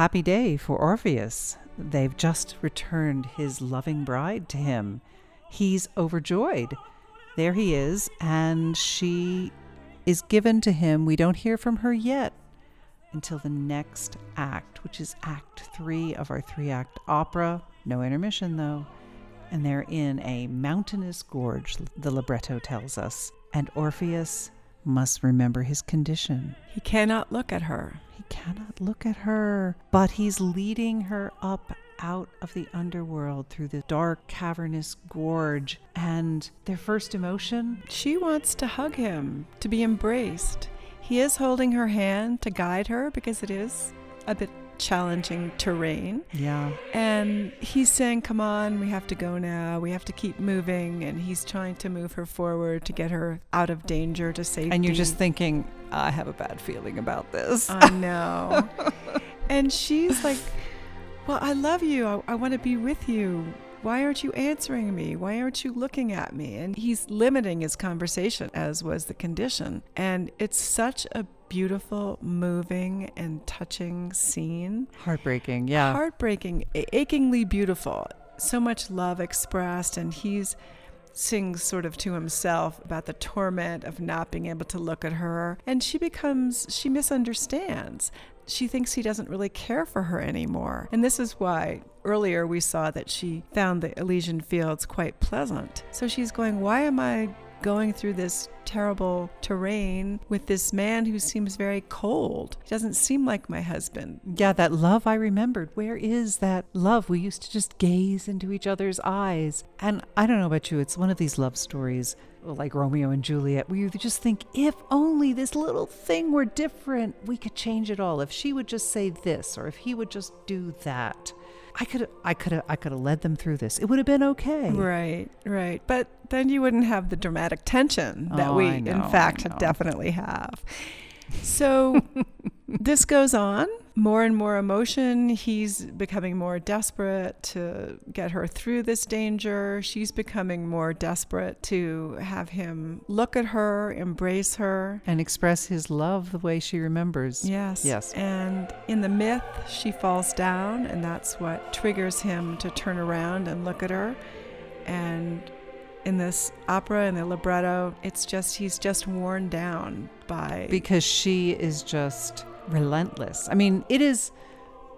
Happy day for Orpheus. They've just returned his loving bride to him. He's overjoyed. There he is, and she is given to him. We don't hear from her yet until the next act, which is Act Three of our three act opera. No intermission, though. And they're in a mountainous gorge, the libretto tells us. And Orpheus must remember his condition. He cannot look at her. Cannot look at her, but he's leading her up out of the underworld through the dark, cavernous gorge. And their first emotion She wants to hug him, to be embraced. He is holding her hand to guide her because it is a bit challenging terrain. yeah. And he's saying, Come on, we have to go now. We have to keep moving. And he's trying to move her forward to get her out of danger to safety. And you're just thinking, I have a bad feeling about this. I know. and she's like, Well, I love you. I, I want to be with you. Why aren't you answering me? Why aren't you looking at me? And he's limiting his conversation, as was the condition. And it's such a beautiful, moving, and touching scene. Heartbreaking, yeah. Heartbreaking, achingly beautiful. So much love expressed, and he's sings sort of to himself about the torment of not being able to look at her. And she becomes, she misunderstands. She thinks he doesn't really care for her anymore. And this is why earlier we saw that she found the Elysian fields quite pleasant. So she's going, Why am I going through this terrible terrain with this man who seems very cold? He doesn't seem like my husband. Yeah, that love I remembered. Where is that love? We used to just gaze into each other's eyes. And I don't know about you, it's one of these love stories like Romeo and Juliet where you just think, if only this little thing were different, we could change it all. If she would just say this or if he would just do that. I could I could have I could have led them through this. It would have been okay. Right, right. But then you wouldn't have the dramatic tension that Oh, we, know, in fact, definitely have. So this goes on more and more emotion. He's becoming more desperate to get her through this danger. She's becoming more desperate to have him look at her, embrace her. And express his love the way she remembers. Yes. Yes. And in the myth, she falls down, and that's what triggers him to turn around and look at her. And in this opera and the libretto, it's just, he's just worn down by. Because she is just relentless. I mean, it is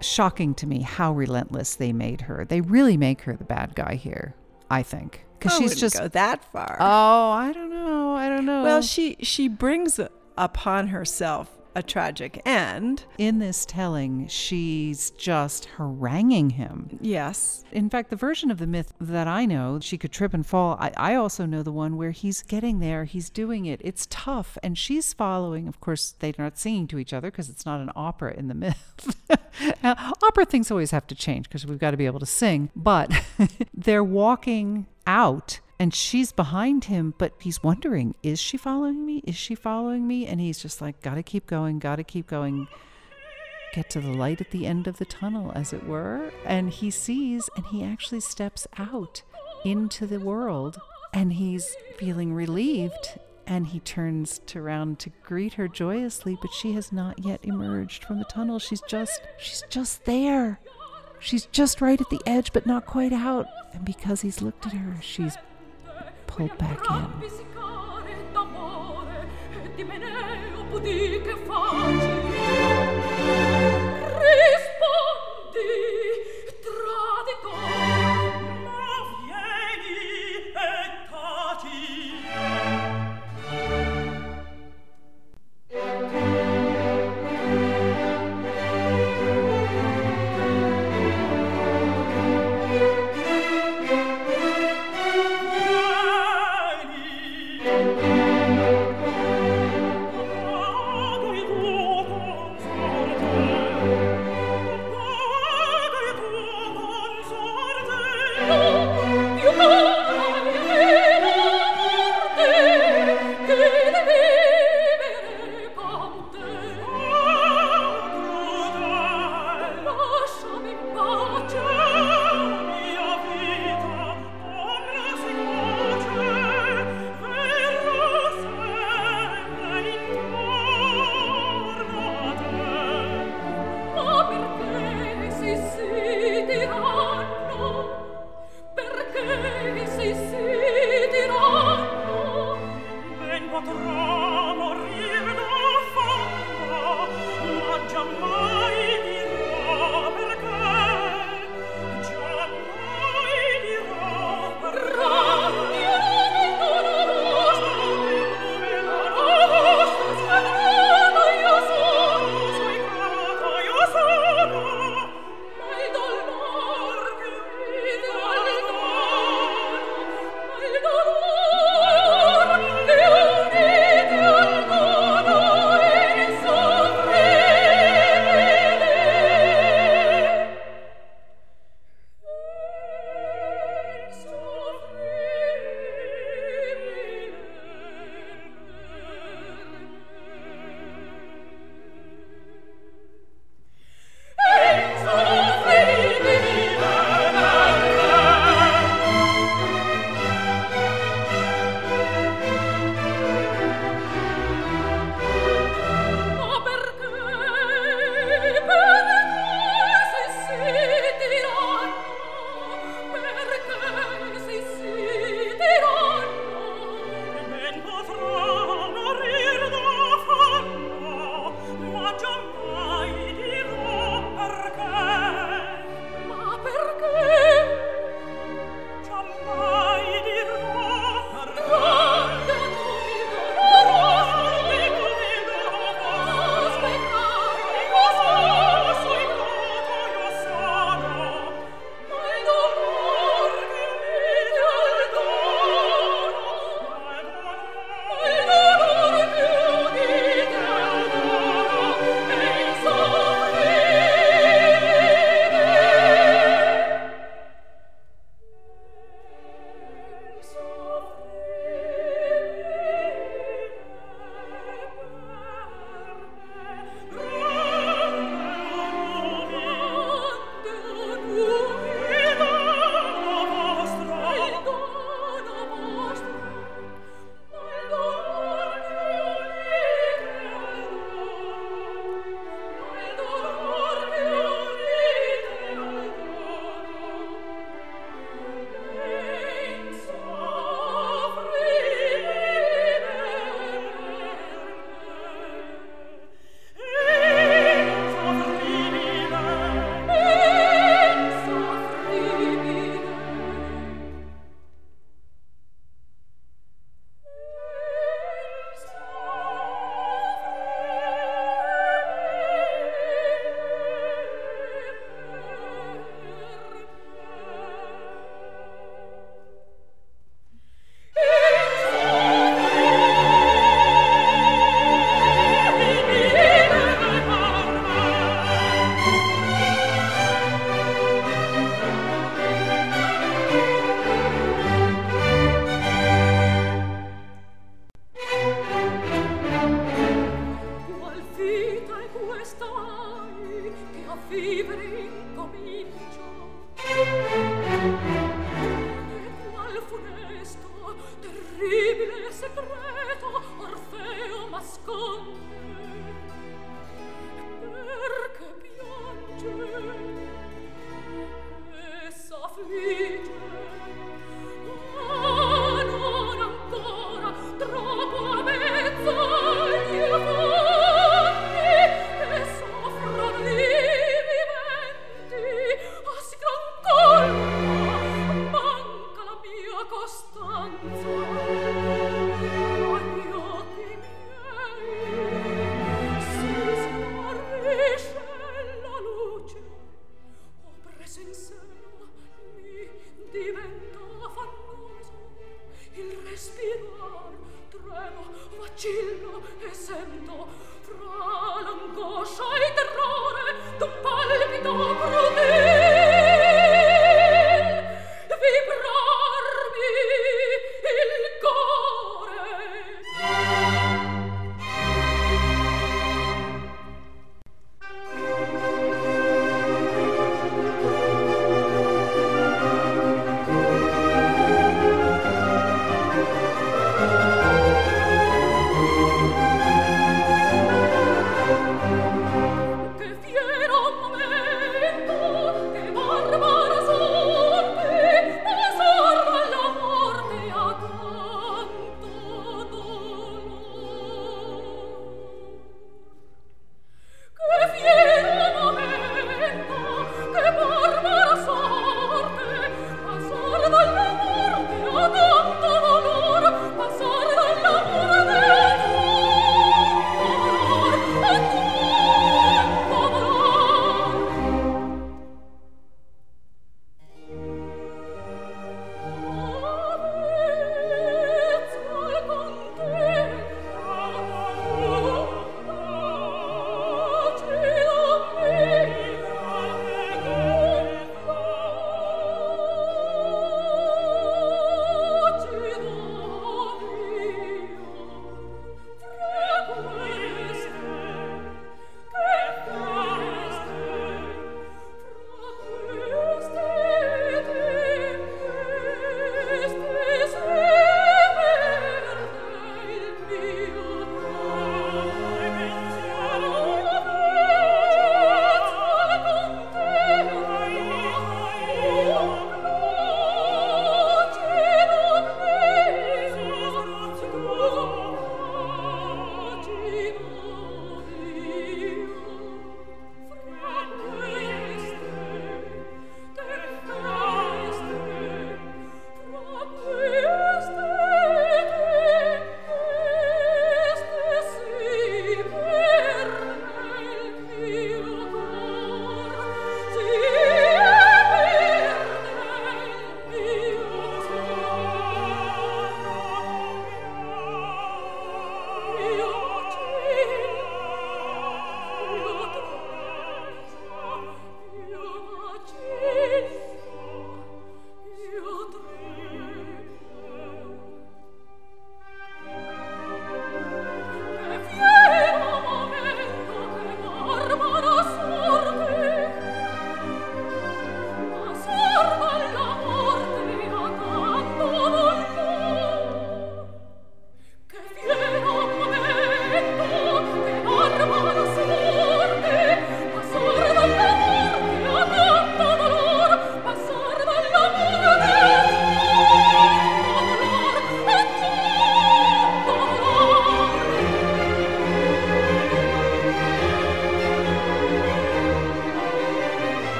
shocking to me how relentless they made her. They really make her the bad guy here, I think. Because she's just. go that far. Oh, I don't know. I don't know. well, she she brings upon herself a tragic end. in this telling, she's just haranguing him. Yes. In fact, the version of the myth that I know, she could trip and fall. I, I also know the one where he's getting there, he's doing it, it's tough, and she's following. Of course, they're not singing to each other because it's not an opera in the myth. Now, opera things always have to change because we've got to be able to sing, but they're walking out. And she's behind him, but he's wondering, is she following me? Is she following me? And he's just like, gotta keep going, gotta keep going get to the light at the end of the tunnel, as it were. And he sees and he actually steps out into the world and he's feeling relieved. And he turns to around to greet her joyously, but she has not yet emerged from the tunnel. She's just, she's just there. She's just right at the edge, but not quite out. And because he's looked at her, she's pulled back in.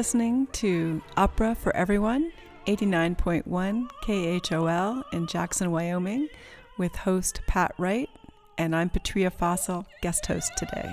Listening to Opera for Everyone, 89.1 KHOL in Jackson, Wyoming, with host Pat Wright, and I'm Patria Fossil, guest host today.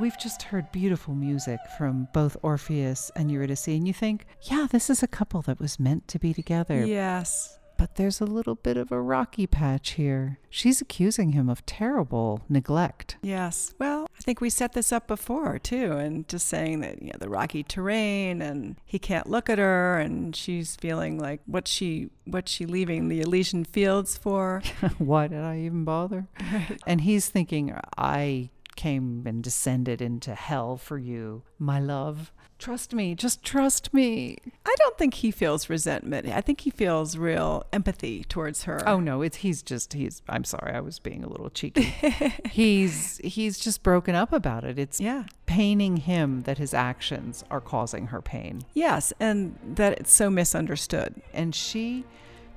We've just heard beautiful music from both Orpheus and Eurydice, and you think, yeah, this is a couple that was meant to be together. Yes. But there's a little bit of a rocky patch here. She's accusing him of terrible neglect. Yes. Well, think we set this up before too, and just saying that you know the rocky terrain, and he can't look at her, and she's feeling like what she what's she leaving the Elysian fields for? Why did I even bother? And he's thinking, I came and descended into hell for you, my love. Trust me, just trust me. I don't think he feels resentment. I think he feels real empathy towards her. Oh no, it's he's just he's I'm sorry, I was being a little cheeky. he's he's just broken up about it. It's yeah. paining him that his actions are causing her pain. Yes, and that it's so misunderstood. And she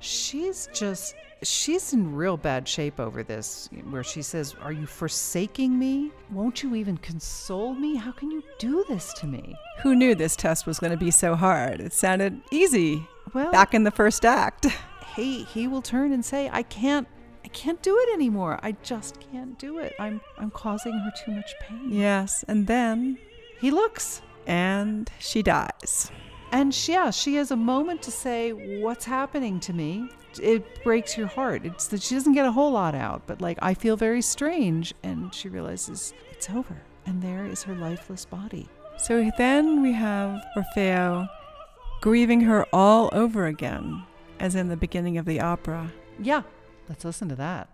she's just she's in real bad shape over this where she says are you forsaking me? Won't you even console me? How can you do this to me? Who knew this test was going to be so hard? It sounded easy well back in the first act. he he will turn and say i can't i can't do it anymore. I just can't do it. I'm i'm causing her too much pain. Yes, and then he looks. And she dies. And she, yeah she has a moment to say what's happening to me? It breaks your heart. It's that she doesn't get a whole lot out but like i feel very strange. And she realizes it's over. And there is her lifeless body. So then we have Orfeo grieving her all over again, as in the beginning of the opera. yeah. Let's listen to that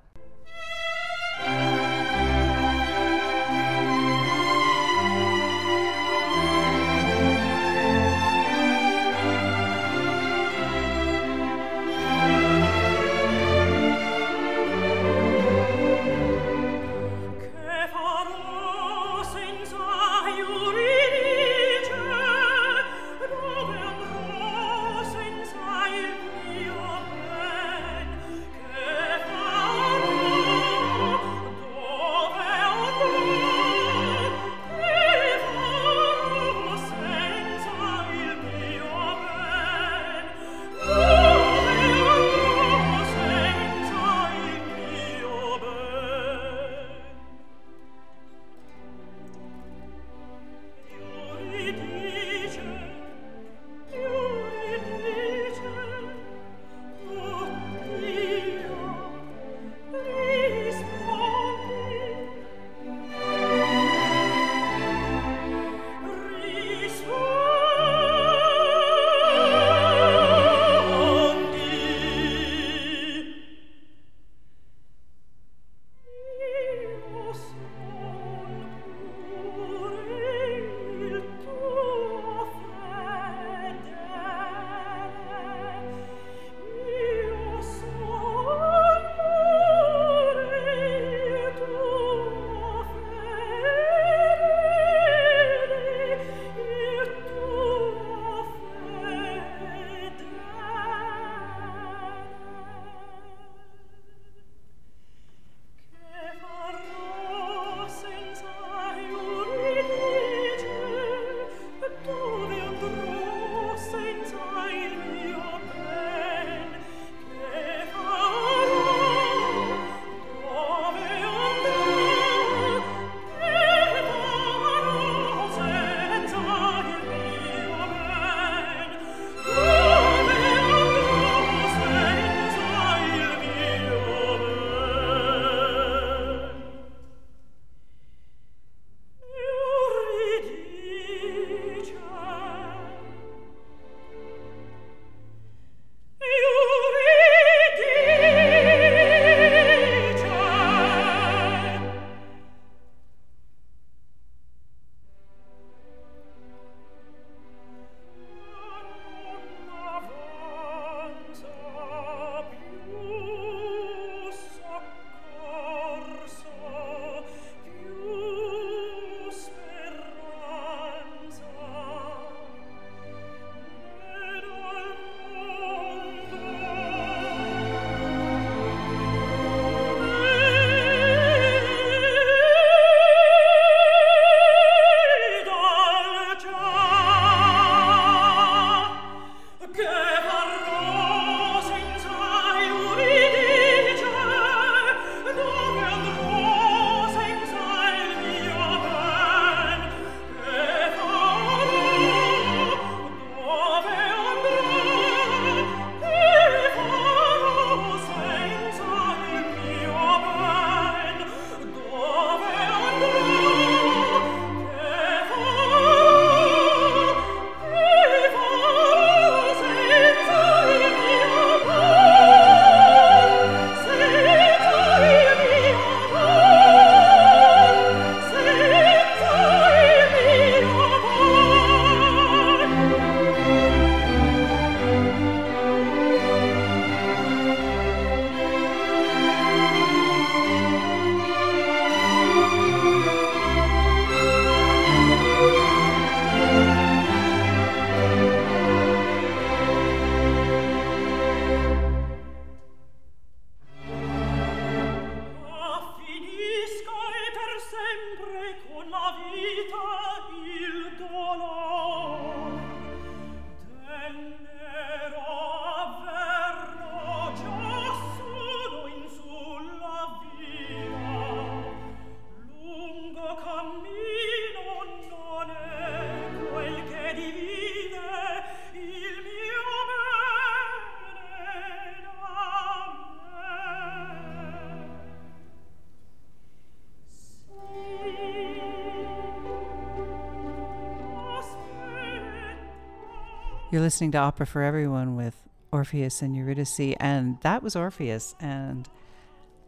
listening to Opera for Everyone with Orpheus and Eurydice, and that was Orpheus. And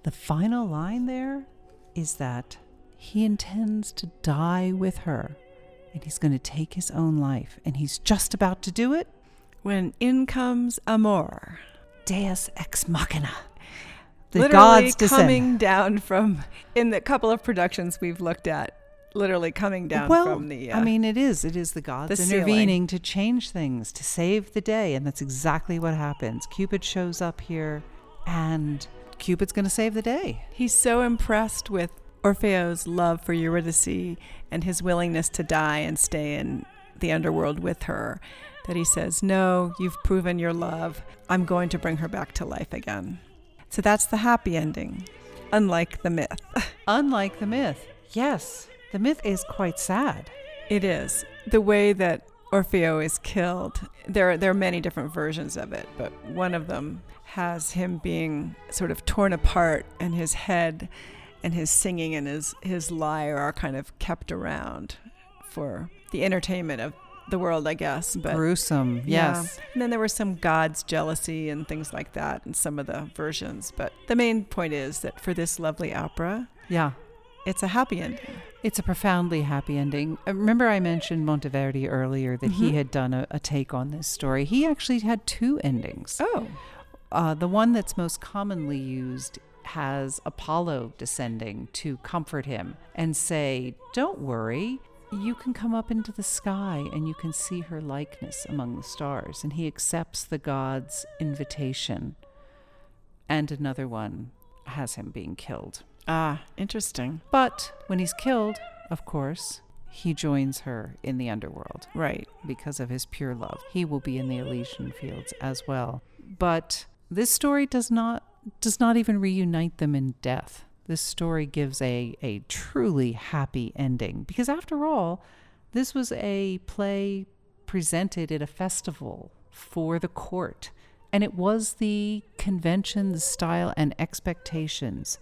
the final line there is that he intends to die with her, and he's going to take his own life, and he's just about to do it. When in comes Amor, Deus ex machina. The literally gods descend. coming down from in the couple of productions we've looked at, literally coming down well, from the. Uh, I mean, it is. It is the gods the ceiling. intervening to change things, to save the day, and that's exactly what happens. Cupid shows up here, and Cupid's going to save the day. he's so impressed with Orfeo's love for Eurydice and his willingness to die and stay in the underworld with her that he says, "No, you've proven your love. I'm going to bring her back to life again." So that's the happy ending, unlike the myth. Unlike the myth, yes, the myth is quite sad. It is. The way that Orfeo is killed, there, are, there are many different versions of it, but one of them has him being sort of torn apart and his head and his singing and his, his lyre are kind of kept around for the entertainment of the world, I guess. But Gruesome, yeah. yes. And then there were some god's jealousy and things like that in some of the versions. But the main point is that for this lovely opera, Yeah. It's a happy ending. It's a profoundly happy ending. Uh, Remember, I mentioned Monteverdi earlier that he Mhm. had done a, a take on this story. He actually had two endings. Oh, Uh, the one that's most commonly used has Apollo descending to comfort him and say, Don't worry, you can come up into the sky and you can see her likeness among the stars. And he accepts the god's invitation. And another one has him being killed. Ah, interesting. But when he's killed, of course, he joins her in the underworld Right. because of his pure love. He will be in the Elysian fields as well. But this story does not does not even reunite them in death. This story gives a, a truly happy ending because after all, this was a play presented at a festival for the court. And it was the convention, the style, and expectations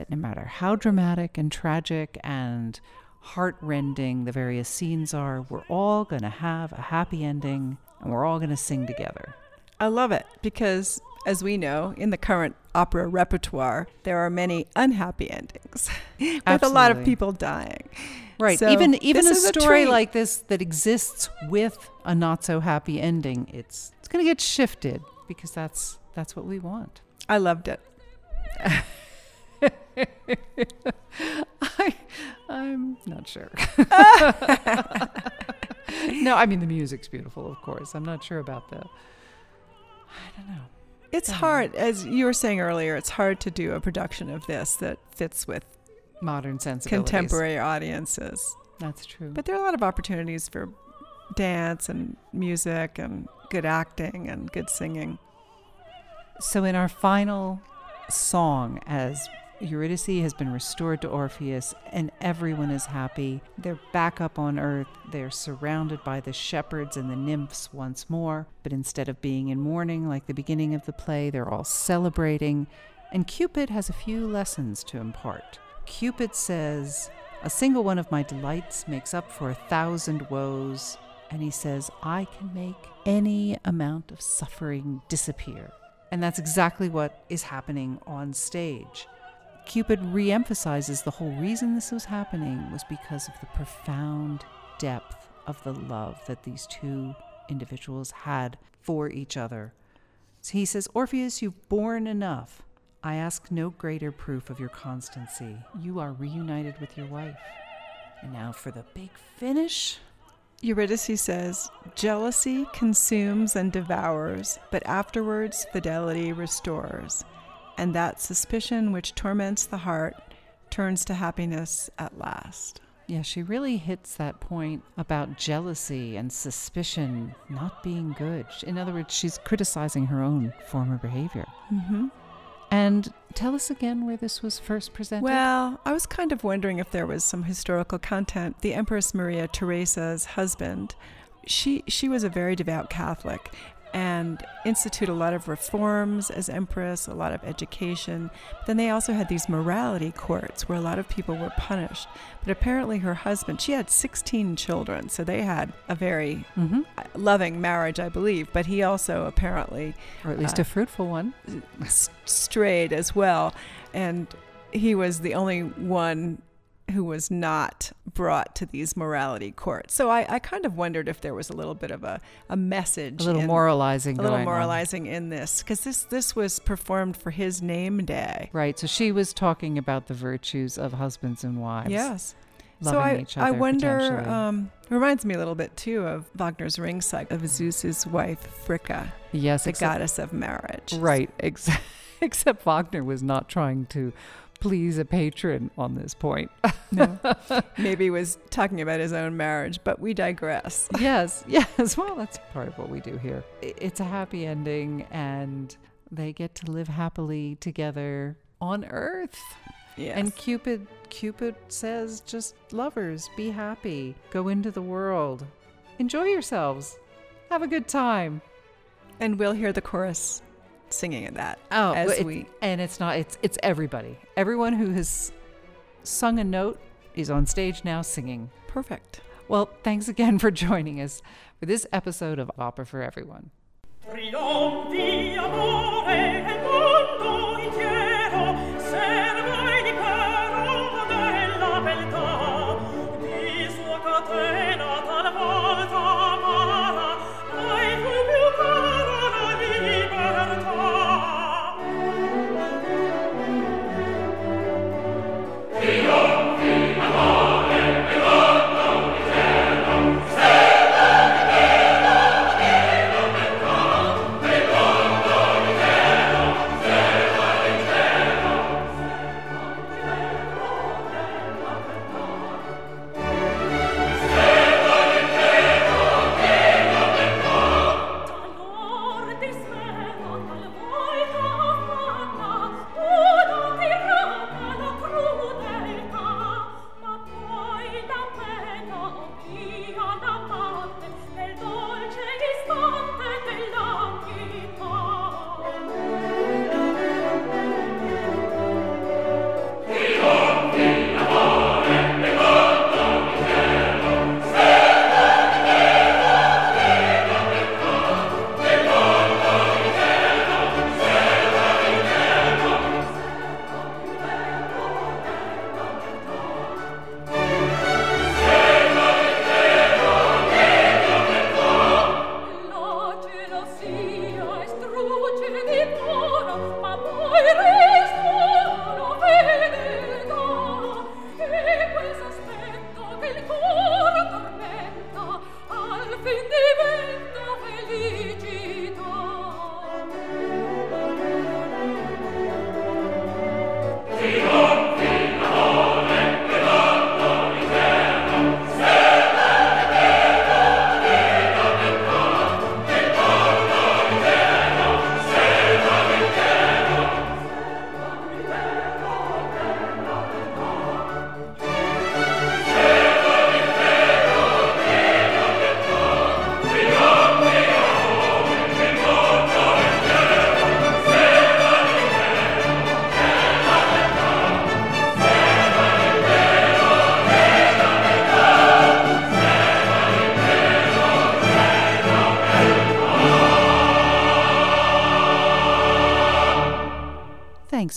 that no matter how dramatic and tragic and heartrending the various scenes are, we're all going to have a happy ending and we're all going to sing together. I love it because, as we know, in the current opera repertoire, there are many unhappy endings with a lot of people dying. Right. So even even a is a story like this that exists with a not so happy ending, it's it's going to get shifted because that's that's what we want. I loved it. I I'm not sure. no, I mean the music's beautiful, of course. I'm not sure about the I don't know. It's Yeah. hard, as you were saying earlier, it's hard to do a production of this that fits with Modern sensibilities. contemporary audiences. That's true. But there are a lot of opportunities for dance and music and good acting and good singing. So, in our final song, as Eurydice has been restored to Orpheus and everyone is happy, they're back up on earth. They're surrounded by the shepherds and the nymphs once more. But instead of being in mourning like the beginning of the play, they're all celebrating. And Cupid has a few lessons to impart. Cupid says, A single one of my delights makes up for a thousand woes. And he says, I can make any amount of suffering disappear. And that's exactly what is happening on stage. Cupid reemphasizes the whole reason this was happening was because of the profound depth of the love that these two individuals had for each other. So he says, Orpheus, you've borne enough. I ask no greater proof of your constancy. You are reunited with your wife. And now for the big finish. Eurydice says, Jealousy consumes and devours, but afterwards fidelity restores. And that suspicion which torments the heart turns to happiness at last. Yeah, she really hits that point about jealousy and suspicion not being good. In other words, she's criticizing her own former behavior. Mm-hmm. And tell us again where this was first presented. Well, I was kind of wondering if there was some historical content. The Empress Maria Theresa's husband, she she was a very devout Catholic, and institute a lot of reforms as empress, a lot of education. But then they also had these morality courts where a lot of people were punished. But apparently, her husband, she had 16 children, so they had a very Mm-hmm. uh, loving marriage, I believe. But he also apparently Or at least Uh, a fruitful one. strayed as well. And he was the only one who was not brought to these morality courts. So I, I kind of wondered if there was a little bit of a, a message, A little in- moralizing a little going on. moralizing in this, because this this was performed for his name day. Right. So she was talking about the virtues of husbands and wives. Yes. So I, each I wonder, um, reminds me a little bit too of Wagner's ring cycle of Zeus's wife, Fricka, yes, the except, goddess of marriage. right. Except Wagner was not trying to please a patron on this point. No. Maybe he was talking about his own marriage, but we digress. yes, yes. Well, that's part of what we do here. It's a happy ending, and they get to live happily together on Earth. Yes. And Cupid, Cupid says, "Just lovers, be happy. Go into the world, enjoy yourselves, have a good time." And we'll hear the chorus singing at that. Oh, as it- we and it's not. It's it's everybody. Everyone who has sung a note is on stage now singing. perfect. Well, thanks again for joining us for this episode of Opera for Everyone.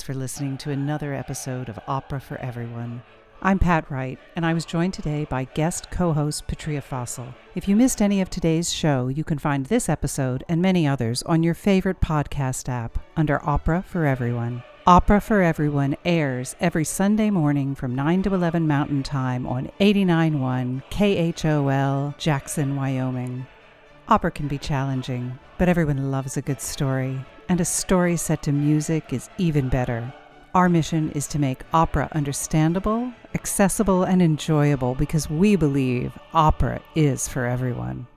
For listening to another episode of Opera for Everyone. I'm Pat Wright, and I was joined today by guest co host Patria Fossil. If you missed any of today's show, you can find this episode and many others on your favorite podcast app under Opera for Everyone. Opera for Everyone airs every Sunday morning from 9 to 11 Mountain Time on 89.1 KHOL, Jackson, Wyoming. Opera can be challenging, but everyone loves a good story, and a story set to music is even better. Our mission is to make opera understandable, accessible, and enjoyable because we believe opera is for everyone.